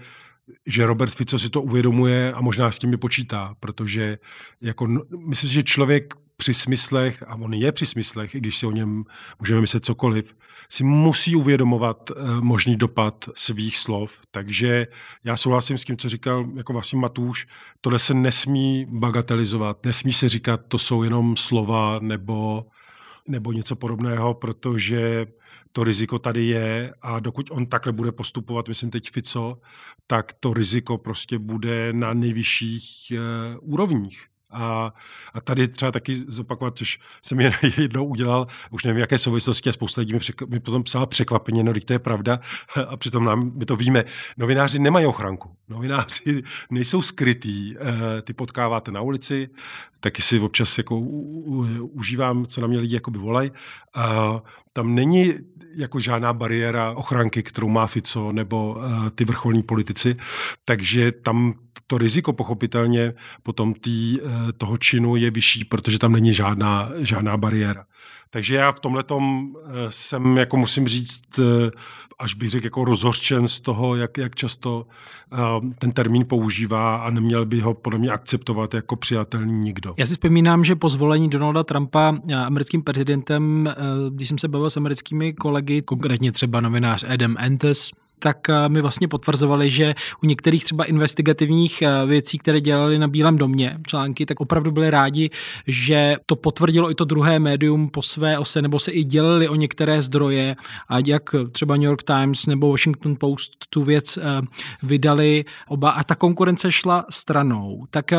že Robert Fico si to uvědomuje a možná s tím mi počítá, protože jako, myslím si, že člověk při smyslech, a on je při smyslech, i když si o něm můžeme myslet cokoliv, si musí uvědomovat uh, možný dopad svých slov. Takže já souhlasím s tím, co říkal jako vlastně Matůš, tohle se nesmí bagatelizovat, nesmí se říkat, to jsou jenom slova nebo, nebo něco podobného, protože to riziko tady je a dokud on takhle bude postupovat, myslím teď Fico, tak to riziko prostě bude na nejvyšších uh, úrovních. A, a tady třeba taky zopakovat, což jsem je jednou udělal, už nevím, jaké souvislosti a spousta lidí mi, přek, mi potom psala překvapeně, no to je pravda a přitom nám, my to víme. Novináři nemají ochranku. Novináři nejsou skrytý, eh, ty potkáváte na ulici, taky si občas jako u, u, užívám, co na mě lidi jakoby volají. A tam není jako žádná bariéra ochranky, kterou má Fico nebo uh, ty vrcholní politici, takže tam to riziko pochopitelně potom uh, toho činu je vyšší, protože tam není žádná, žádná bariéra. Takže já v tomhle uh, jsem, jako musím říct, uh, až bych řekl, jako rozhořčen z toho, jak, jak často uh, ten termín používá a neměl by ho podle mě akceptovat jako přijatelný nikdo. Já si vzpomínám, že po zvolení Donalda Trumpa americkým prezidentem, když jsem se bavil s americkými kolegy, konkrétně třeba novinář Adam Entes, tak eh, mi vlastně potvrzovali, že u některých třeba investigativních eh, věcí, které dělali na Bílém domě, články, tak opravdu byli rádi, že to potvrdilo i to druhé médium po své ose, nebo se i dělili o některé zdroje, a jak třeba New York Times nebo Washington Post tu věc eh, vydali oba a ta konkurence šla stranou. Tak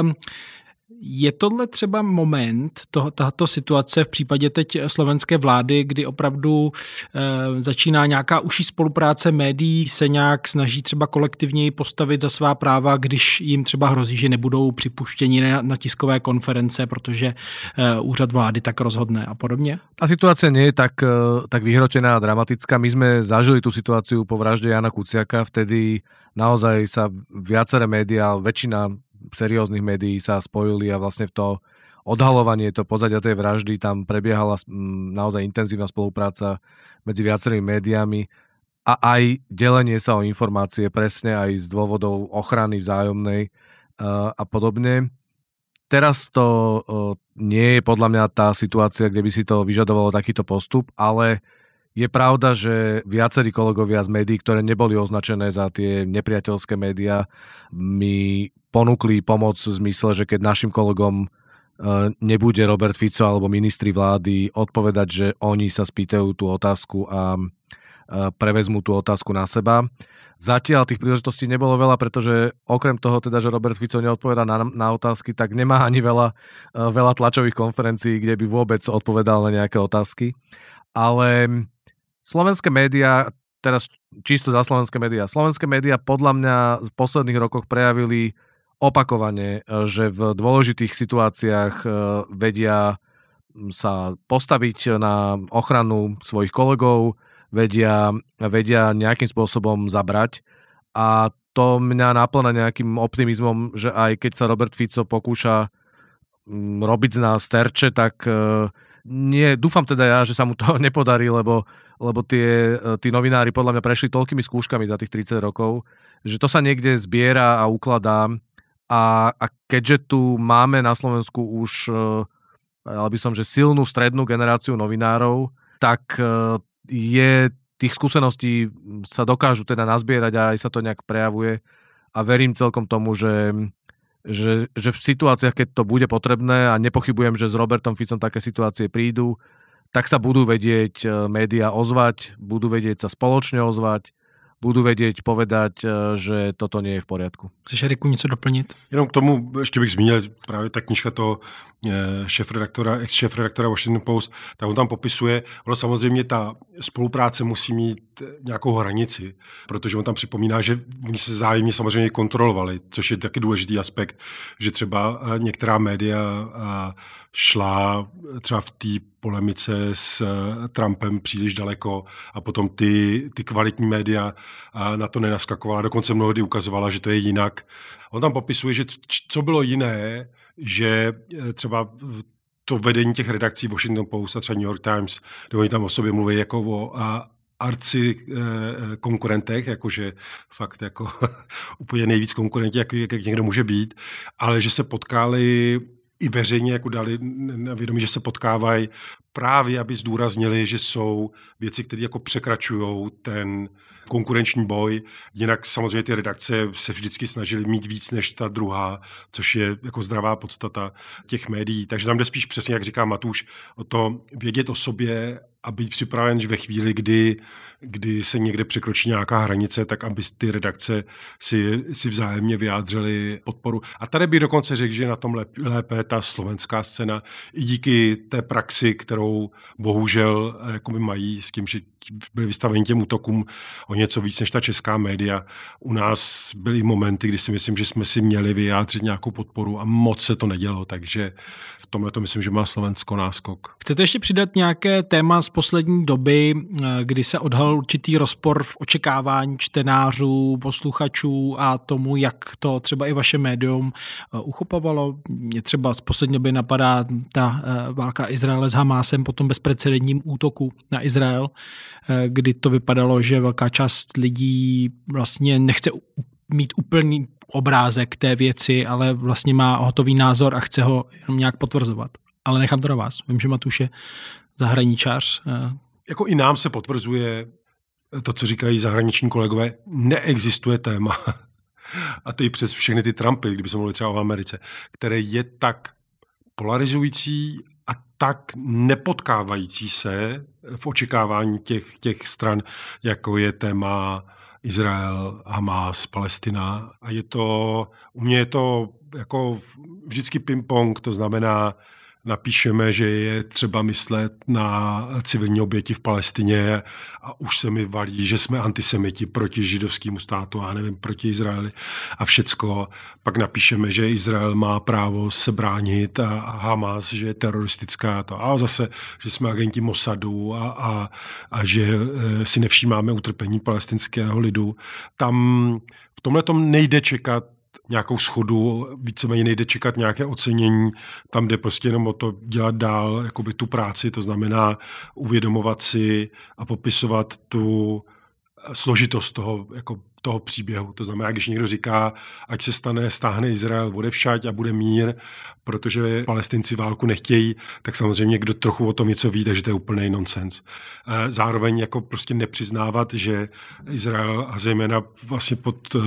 je tohle třeba moment, to, tato situace v případě teď slovenské vlády, kdy opravdu e, začíná nějaká užší spolupráce médií, se nějak snaží třeba kolektivněji postavit za svá práva, když jim třeba hrozí, že nebudou připuštěni na, na tiskové konference, protože e, úřad vlády tak rozhodne a podobně? Ta situace je tak, eh, tak vyhrotená a dramatická. My jsme zažili tu situaci po vražde Jana Kuciaka, vtedy naozaj sa viaceré médiá, väčšina serióznych médií sa spojili a vlastne v to odhalovanie, to pozadia tej vraždy, tam prebiehala naozaj intenzívna spolupráca medzi viacerými médiami a aj delenie sa o informácie presne aj z dôvodov ochrany vzájomnej a podobne. Teraz to nie je podľa mňa tá situácia, kde by si to vyžadovalo takýto postup, ale je pravda, že viacerí kolegovia z médií, ktoré neboli označené za tie nepriateľské médiá, mi ponúkli pomoc v zmysle, že keď našim kolegom e, nebude Robert Fico alebo ministri vlády odpovedať, že oni sa spýtajú tú otázku a e, prevezmú tú otázku na seba. Zatiaľ tých príležitostí nebolo veľa, pretože okrem toho teda, že Robert Fico neodpovedá na, na otázky, tak nemá ani veľa, e, veľa tlačových konferencií, kde by vôbec odpovedal na nejaké otázky. Ale slovenské médiá, teraz čisto za slovenské médiá, slovenské médiá podľa mňa v posledných rokoch prejavili opakovane, e, že v dôležitých situáciách e, vedia sa postaviť na ochranu svojich kolegov, vedia, vedia nejakým spôsobom zabrať. A to mňa naplňa nejakým optimizmom, že aj keď sa Robert Fico pokúša robiť z nás terče, tak uh, nie, dúfam teda ja, že sa mu to nepodarí, lebo, lebo tie, tí novinári podľa mňa prešli toľkými skúškami za tých 30 rokov, že to sa niekde zbiera a ukladá a, a keďže tu máme na Slovensku už, ale by som, že silnú strednú generáciu novinárov, tak e, je tých skúseností sa dokážu teda nazbierať a aj sa to nejak prejavuje. A verím celkom tomu, že že, že v situáciách, keď to bude potrebné a nepochybujem, že s Robertom Ficom také situácie prídu, tak sa budú vedieť e, médiá ozvať, budú vedieť sa spoločne ozvať, budú vedieť povedať, e, že toto nie je v poriadku. Chceš, Eriku, něco doplnit? Jenom k tomu ještě bych zmínil právě ta knižka toho e, šéf-redaktora, ex-šéf-redaktora Washington Post, tak on tam popisuje, ono samozřejmě ta spolupráce musí mít nějakou hranici, protože on tam připomíná, že oni se zájemně samozřejmě kontrolovali, což je taky důležitý aspekt, že třeba e, některá média šla třeba v té polemice s eh, Trumpem příliš daleko a potom ty, ty kvalitní média na to nenaskakovala, dokonce mnohdy ukazovala, že to je jinak. On tam popisuje, že co bylo jiné, že eh, třeba to vedení těch redakcí Washington Post a třeba New York Times, kde oni tam o sobě mluví jako o a arci konkurentech, jakože fakt jako úplně nejvíc konkurenti, jak, jak někdo může být, ale že se potkali i veřejně jako dali na vědomí, že se potkávají právě, aby zdůraznili, že jsou věci, které jako překračují ten konkurenční boj. Jinak samozřejmě ty redakce se vždycky snažily mít víc než ta druhá, což je jako zdravá podstata těch médií. Takže tam jde spíš přesně, jak říká Matuš, o to vědět o sobě a být připraven, že ve chvíli, kdy, kdy se někde překročí nějaká hranice, tak aby ty redakce si, si vzájemně vyjádřily podporu. A tady bych dokonce řekl, že na tom lépe ta slovenská scéna i díky té praxi, kterou bohužel eh, jakoby mají s tím, že byli vystaveni těm útokům o něco víc než ta česká média. U nás byly momenty, kdy si myslím, že jsme si měli vyjádřit nějakou podporu a moc se to nedělo, takže v tomhle to myslím, že má Slovensko náskok. Chcete ještě přidat nějaké téma z poslední doby, eh, kdy se odhalil určitý rozpor v očekávání čtenářů, posluchačů a tomu, jak to třeba i vaše médium eh, uchopovalo? Mě třeba z poslední doby napadá ta eh, válka Izraele s Hamásem po tom bezprecedentním útoku na Izrael, kdy to vypadalo, že velká část lidí vlastně nechce mít úplný obrázek té věci, ale vlastně má hotový názor a chce ho nějak potvrzovat. Ale nechám to na vás. Vím, že Matuš je zahraničář. Eh. Jako i nám se potvrzuje to, co říkají zahraniční kolegové, neexistuje téma, a to i přes všechny ty Trumpy, kdyby se mluvili třeba o Americe, které je tak polarizující a tak nepotkávající se v očekávání těch, těch stran, jako je téma Izrael, Hamas, Palestina. A je to, u mě je to jako vždycky ping-pong, to znamená, napíšeme, že je třeba myslet na civilní oběti v Palestině a už se mi valí, že jsme antisemiti proti židovskému státu a nevím, proti Izraeli a všecko. Pak napíšeme, že Izrael má právo se bránit a, Hamas, že je teroristická to. A zase, že jsme agenti Mossadu a, a, a že e, si nevšímáme utrpení palestinského lidu. Tam v tomhle tom nejde čekat nějakou schodu, víceméně nejde čekat nějaké ocenění, tam jde prostě jenom o to dělat dál jakoby tu práci, to znamená uvědomovat si a popisovat tu složitost toho jako toho příběhu. To znamená, když někdo říká, ať se stane, stáhne Izrael odevšať a bude mír, protože palestinci válku nechtějí, tak samozřejmě kdo trochu o tom něco ví, takže to je úplný nonsens. Eh, zároveň jako prostě nepřiznávat, že Izrael a zejména vlastně pod eh,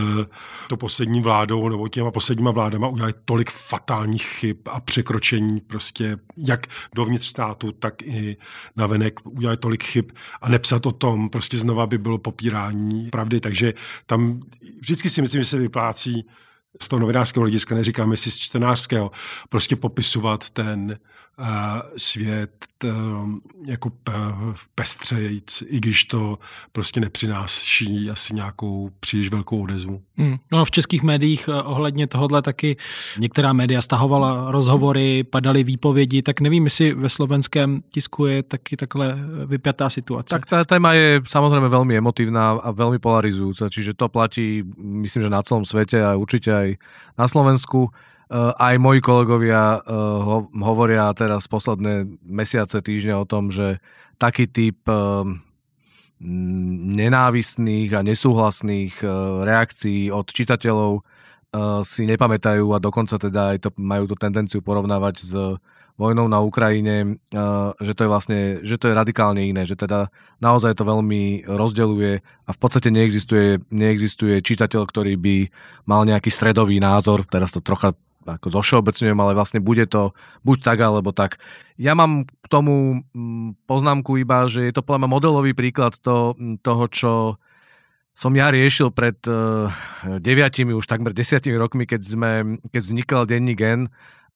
to poslední vládou nebo těma posledníma vládama udělali tolik fatálních chyb a překročení prostě jak dovnitř státu, tak i navenek udělali tolik chyb a nepsat o tom prostě znova by bylo popírání pravdy, takže tam vždycky si myslím, že se vyplácí z toho novinářského hlediska, neříkáme si z čtenářského, prostě popisovat ten svět uh, jako v pestřejíc, i když to prostě nepřináší asi nějakou příliš velkou odezvu. Hmm. No v českých médiích eh, ohledně tohohle taky některá média stahovala rozhovory, padaly výpovědi, tak nevím, jestli ve slovenském tisku je taky takhle vypjatá situace. Tak ta téma je samozřejmě velmi emotivná a velmi polarizující, čiže to platí, myslím, že na celom světě a určitě aj na Slovensku. Uh, aj moji kolegovia uh, ho, hovoria teraz posledné mesiace, týždne o tom, že taký typ uh, nenávistných a nesúhlasných reakcií od čitateľov si nepamätajú a dokonca teda aj to, majú tú tendenciu porovnávať s vojnou na Ukrajine, že to je vlastne, že to je radikálne iné, že teda naozaj to veľmi rozdeluje a v podstate neexistuje, neexistuje čitateľ, ktorý by mal nejaký stredový názor, teraz to trocha ako zošeobecňujem, ale vlastne bude to buď tak, alebo tak. Ja mám k tomu mm, poznámku iba, že je to podľa modelový príklad to, mm, toho, čo som ja riešil pred uh, deviatimi, už takmer desiatimi rokmi, keď, sme, keď vznikal denní gen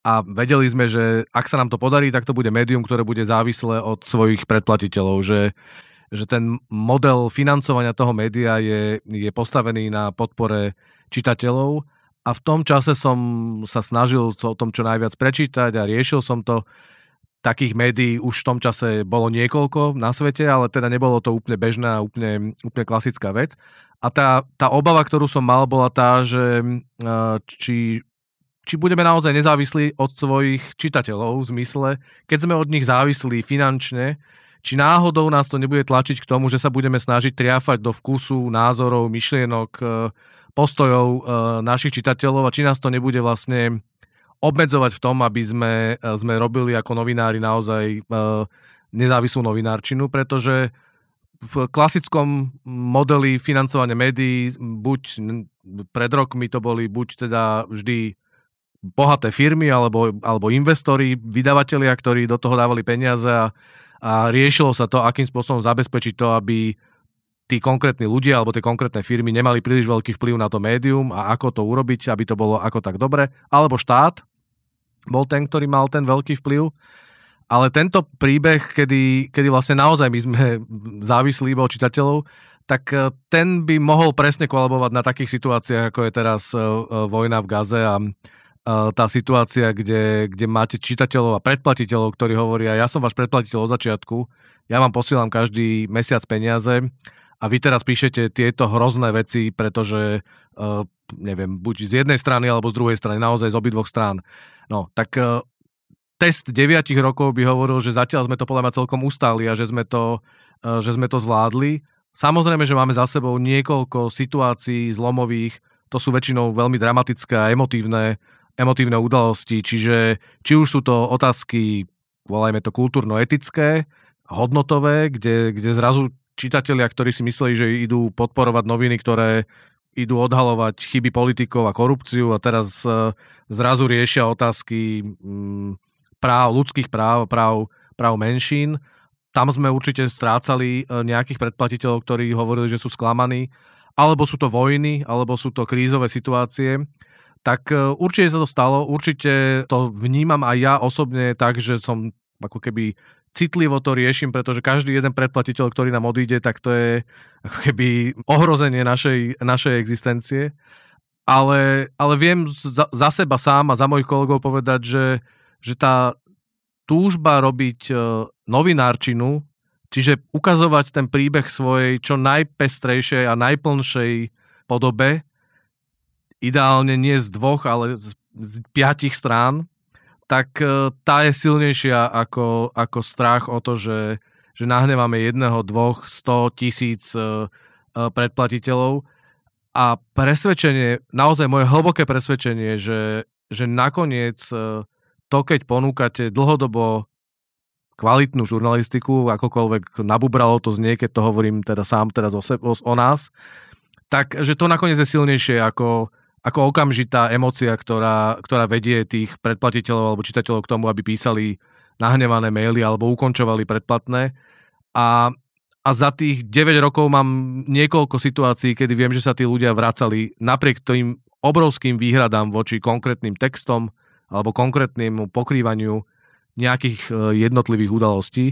a vedeli sme, že ak sa nám to podarí, tak to bude médium, ktoré bude závislé od svojich predplatiteľov, že, že ten model financovania toho média je, je postavený na podpore čitateľov a v tom čase som sa snažil o tom čo najviac prečítať a riešil som to. Takých médií už v tom čase bolo niekoľko na svete, ale teda nebolo to úplne bežná, úplne, úplne klasická vec. A tá, tá obava, ktorú som mal, bola tá, že či, či budeme naozaj nezávislí od svojich čitateľov v zmysle, keď sme od nich závislí finančne, či náhodou nás to nebude tlačiť k tomu, že sa budeme snažiť triafať do vkusu, názorov, myšlienok, e, postojov e, našich čitateľov a či nás to nebude vlastne obmedzovať v tom, aby sme, e, sme robili ako novinári naozaj nezávislú novinárčinu, pretože v klasickom modeli financovania médií, buď pred rokmi to boli buď teda vždy bohaté firmy alebo, alebo investori, vydavatelia, ktorí do toho dávali peniaze a, a riešilo sa to, akým spôsobom zabezpečiť to, aby tí konkrétni ľudia alebo tie konkrétne firmy nemali príliš veľký vplyv na to médium a ako to urobiť, aby to bolo ako tak dobre. Alebo štát bol ten, ktorý mal ten veľký vplyv. Ale tento príbeh, kedy, kedy vlastne naozaj my sme závislí iba od čitateľov, tak e, ten by mohol presne kolabovať na takých situáciách, ako je teraz e, e, vojna v Gaze a tá situácia, kde, kde máte čitateľov a predplatiteľov, ktorí hovoria, ja som váš predplatiteľ od začiatku, ja vám posielam každý mesiac peniaze a vy teraz píšete tieto hrozné veci, pretože neviem, buď z jednej strany alebo z druhej strany, naozaj z obidvoch strán. No, tak test 9 rokov by hovoril, že zatiaľ sme to podľa mňa celkom ustáli a že sme to, že sme to zvládli. Samozrejme, že máme za sebou niekoľko situácií zlomových, to sú väčšinou veľmi dramatické a emotívne emotívne udalosti, čiže či už sú to otázky, volajme to kultúrno-etické, hodnotové, kde, kde zrazu čitatelia, ktorí si mysleli, že idú podporovať noviny, ktoré idú odhalovať chyby politikov a korupciu a teraz e, zrazu riešia otázky mm, práv, ľudských práv, práv, práv menšín. Tam sme určite strácali e, nejakých predplatiteľov, ktorí hovorili, že sú sklamaní, alebo sú to vojny, alebo sú to krízové situácie. Tak e, určite sa to stalo, určite to vnímam aj ja osobne tak, že som ako keby citlivo to riešim, pretože každý jeden predplatiteľ, ktorý nám odíde, tak to je ako keby ohrozenie našej, našej existencie. Ale, ale viem za, za seba sám a za mojich kolegov povedať, že, že tá túžba robiť e, novinárčinu, čiže ukazovať ten príbeh svojej čo najpestrejšej a najplnšej podobe, ideálne nie z dvoch, ale z, z piatich strán, tak e, tá je silnejšia ako, ako strach o to, že, že nahneváme jedného, dvoch, sto tisíc e, e, predplatiteľov. A presvedčenie, naozaj moje hlboké presvedčenie, že, že nakoniec to, keď ponúkate dlhodobo kvalitnú žurnalistiku, akokoľvek nabubralo to znie, keď to hovorím teda sám teraz o, se, o, o nás, tak že to nakoniec je silnejšie ako, ako okamžitá emocia, ktorá, ktorá vedie tých predplatiteľov alebo čitateľov k tomu, aby písali nahnevané maily alebo ukončovali predplatné. A, a za tých 9 rokov mám niekoľko situácií, kedy viem, že sa tí ľudia vracali napriek tým obrovským výhradám voči konkrétnym textom alebo konkrétnemu pokrývaniu nejakých e, jednotlivých udalostí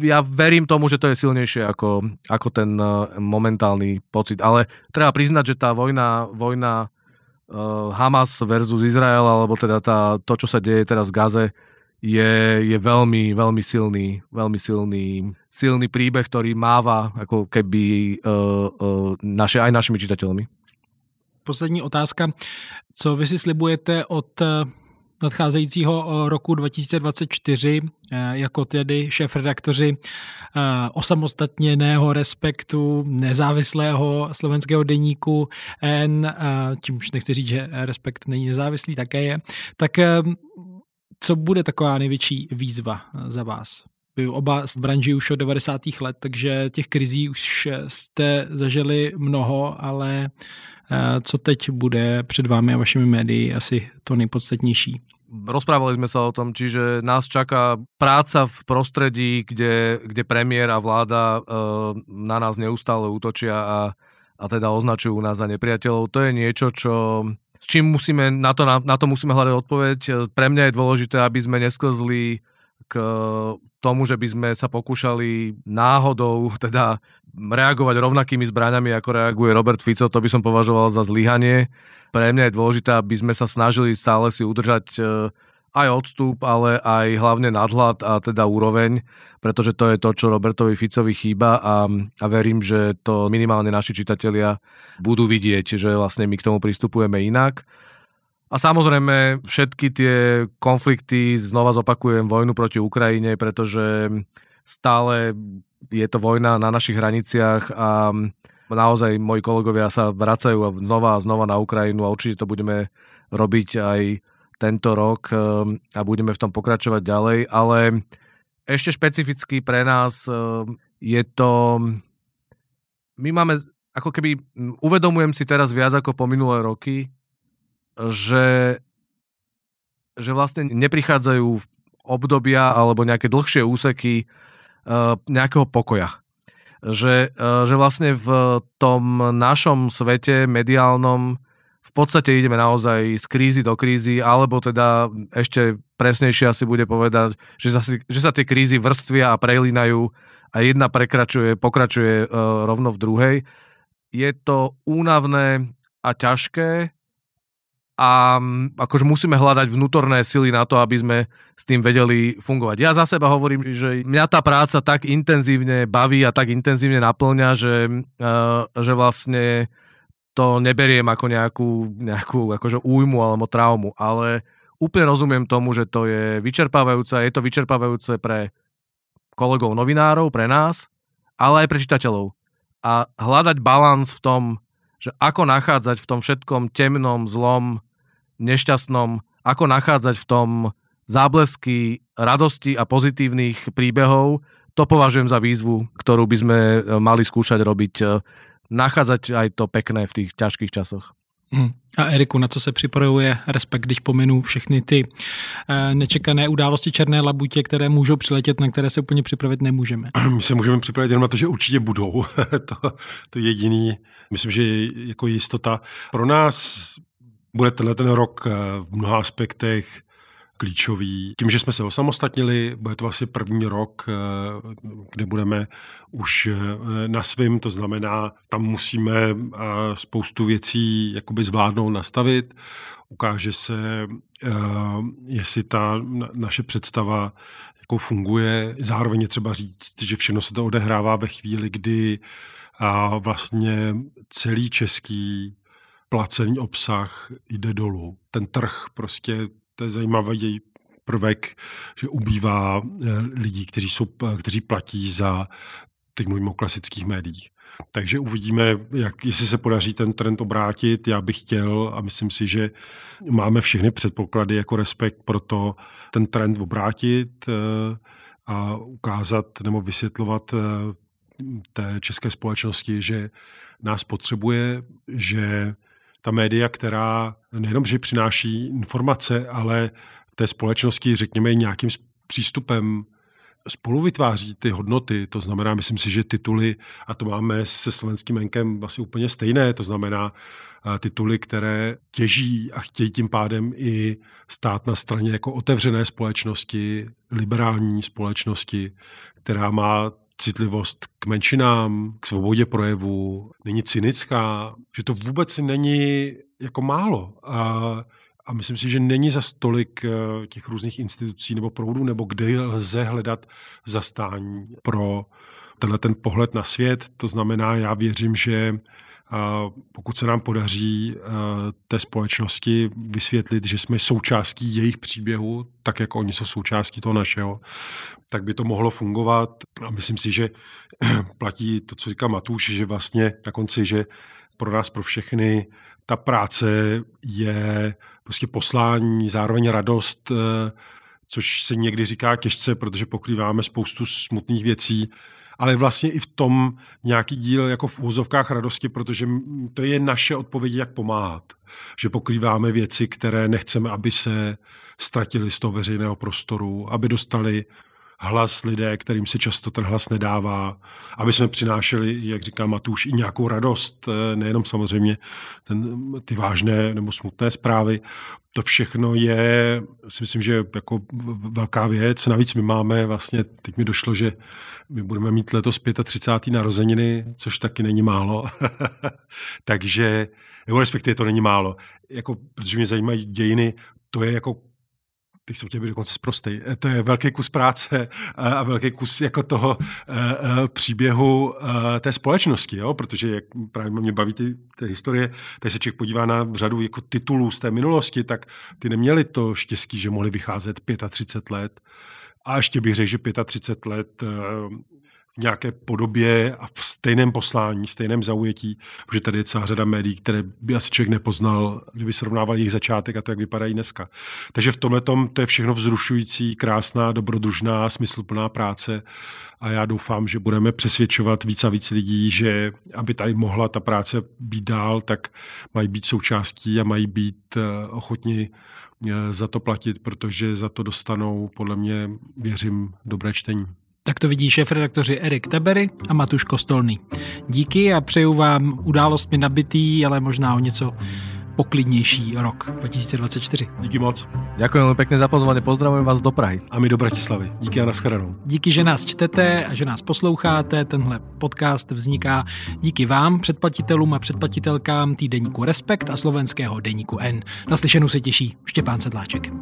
ja verím tomu, že to je silnejšie ako, ako ten uh, momentálny pocit. Ale treba priznať, že tá vojna, vojna uh, Hamas versus Izrael, alebo teda tá, to, čo sa deje teraz v Gaze, je, je veľmi, veľmi silný, veľmi silný, silný príbeh, ktorý máva ako keby uh, uh, naše, aj našimi čitateľmi. Poslední otázka. Co vy si slibujete od nadcházejícího eh, roku 2024 eh, jako tedy šéf-redaktoři eh, osamostatněného respektu nezávislého slovenského deníku N, čímž nechci říct, že respekt není nezávislý, také je, tak co bude taková největší výzva za vás? Vy oba z branži už od 90. let, takže těch krizí už jste zažili mnoho, ale co teď bude před vámi a vašimi médii asi to nejpodstatnější? Rozprávali sme sa o tom, čiže nás čaká práca v prostredí, kde, kde premiér a vláda e, na nás neustále útočia a, a teda označujú nás za nepriateľov. To je niečo, čo, s čím musíme, na to, na, na to musíme hľadať odpoveď. Pre mňa je dôležité, aby sme nesklzli k tomu, že by sme sa pokúšali náhodou teda reagovať rovnakými zbraňami, ako reaguje Robert Fico, to by som považoval za zlyhanie. Pre mňa je dôležité, aby sme sa snažili stále si udržať e, aj odstup, ale aj hlavne nadhľad a teda úroveň, pretože to je to, čo Robertovi Ficovi chýba a, a verím, že to minimálne naši čitatelia budú vidieť, že vlastne my k tomu pristupujeme inak. A samozrejme všetky tie konflikty, znova zopakujem, vojnu proti Ukrajine, pretože stále je to vojna na našich hraniciach a naozaj moji kolegovia sa vracajú znova a znova na Ukrajinu a určite to budeme robiť aj tento rok ehm, a budeme v tom pokračovať ďalej, ale ešte špecificky pre nás ehm, je to... My máme, ako keby, uvedomujem si teraz viac ako po minulé roky, že, že vlastne neprichádzajú obdobia alebo nejaké dlhšie úseky ehm, nejakého pokoja. Že, že vlastne v tom našom svete mediálnom v podstate ideme naozaj z krízy do krízy, alebo teda ešte presnejšie asi bude povedať, že sa, že sa tie krízy vrstvia a prelínajú a jedna prekračuje, pokračuje uh, rovno v druhej. Je to únavné a ťažké a akože musíme hľadať vnútorné sily na to, aby sme s tým vedeli fungovať. Ja za seba hovorím, že mňa tá práca tak intenzívne baví a tak intenzívne naplňa, že, uh, že vlastne to neberiem ako nejakú, nejakú akože újmu alebo traumu, ale úplne rozumiem tomu, že to je vyčerpávajúce je to vyčerpávajúce pre kolegov novinárov, pre nás, ale aj pre čitateľov. A hľadať balans v tom, že ako nachádzať v tom všetkom temnom, zlom, nešťastnom, ako nachádzať v tom záblesky radosti a pozitívnych príbehov, to považujem za výzvu, ktorú by sme mali skúšať robiť nachádzať aj to pekné v těch ťažkých časoch. Hmm. A Eriku, na co se připravuje Respekt, když pominu všechny ty e, nečekané události černé labutě, které můžou přiletět, na které se úplně připravit nemůžeme? My se můžeme připravit jenom na to, že určitě budou. to, to jediný, myslím, že je jako jistota. Pro nás bude tenhle ten rok eh, v mnoha aspektech klíčový. Tím, že jsme se osamostatnili, bude to vlastně první rok, eh, kde budeme už eh, na svým, to znamená, tam musíme spoustu věcí jakoby zvládnout, nastavit. Ukáže se, jestli ta naše představa jako funguje. Zároveň je třeba říct, že všechno se to odehrává ve chvíli, kdy vlastně celý český placený obsah jde dolů. Ten trh prostě to je zajímavý prvek, že ubývá eh, lidí, kteří, jsou, kteří platí za, teď mluvím o klasických médiích. Takže uvidíme, jak, jestli se podaří ten trend obrátit. Já bych chtěl a myslím si, že máme všechny předpoklady jako respekt pro to ten trend obrátit eh, a ukázat nebo vysvětlovat eh, té české společnosti, že nás potřebuje, že ta média, která nejenom, že přináší informace, ale té společnosti, řekněme, nějakým přístupem spolu vytváří ty hodnoty, to znamená, myslím si, že tituly, a to máme se slovenským enkem vlastně úplně stejné, to znamená tituly, které těží a chtějí tím pádem i stát na straně jako otevřené společnosti, liberální společnosti, která má citlivost k menšinám, k svobodě projevu, není cynická, že to vůbec není jako málo. A, a myslím si, že není za stolik eh, těch různých institucí nebo proudů, nebo kde lze hledat zastání pro tenhle ten pohled na svět. To znamená, já věřím, že pokud se nám podaří eh, té společnosti vysvětlit, že jsme součástí jejich příběhu, tak jako oni jsou součástí toho našeho, tak by to mohlo fungovat. A myslím si, že platí to, co říká Matuš, že vlastně na konci, že pro nás, pro všechny, ta práce je prostě poslání, zároveň radost, eh, což se někdy říká těžce, protože pokrýváme spoustu smutných věcí, ale vlastně i v tom nějaký díl jako v úzovkách radosti, protože to je naše odpověď, jak pomáhat. Že pokrýváme věci, které nechceme, aby se ztratili z toho veřejného prostoru, aby dostali hlas lidé, kterým se často ten hlas nedává, aby jsme přinášeli, jak říká Matuš, i nějakou radost, eh, nejenom samozřejmě ten, ty vážné nebo smutné zprávy. To všechno je, si myslím, že jako velká věc. Navíc my máme vlastně, teď mi došlo, že my budeme mít letos 35. narozeniny, což taky není málo. Takže, nebo respektive to není málo. Jako, protože mě zajímají dějiny, to je jako teď jsem chtěl být dokonce zprostej. E, to je velký kus práce a velký kus jako toho e, e, příběhu té společnosti, jo? protože jak právě mě baví ty, ty historie, tady se člověk podívá na řadu jako titulů z té minulosti, tak ty neměli to štěstí, že mohli vycházet 35 let A ještě bych řekl, že 35 let v nějaké podobě a v stejném poslání, stejném zaujetí, protože tady je celá řada médií, které by asi člověk nepoznal, kdyby srovnával jejich začátek a to, jak vypadají dneska. Takže v tomhle to je všechno vzrušující, krásná, dobrodružná, smysluplná práce a já doufám, že budeme přesvědčovat víc a víc lidí, že aby tady mohla ta práce být dál, tak mají být součástí a mají být eh, ochotni eh, za to platit, protože za to dostanou, podle mě, věřím, dobré čtení. Tak to vidí šéf-redaktoři Erik Tebery a Matuš Kostolný. Díky a přeju vám událostmi nabitý, ale možná o něco poklidnější rok 2024. Díky moc. Děkuji velmi pěkně za pozvání, pozdravujem vás do Prahy. A my do Bratislavy. Díky a nashledanou. Díky, že nás čtete a že nás posloucháte. Tenhle podcast vzniká díky vám, předplatitelům a předplatitelkám týdeníku Respekt a slovenského deníku N. Naslyšenou se těší Štěpán Sedláček.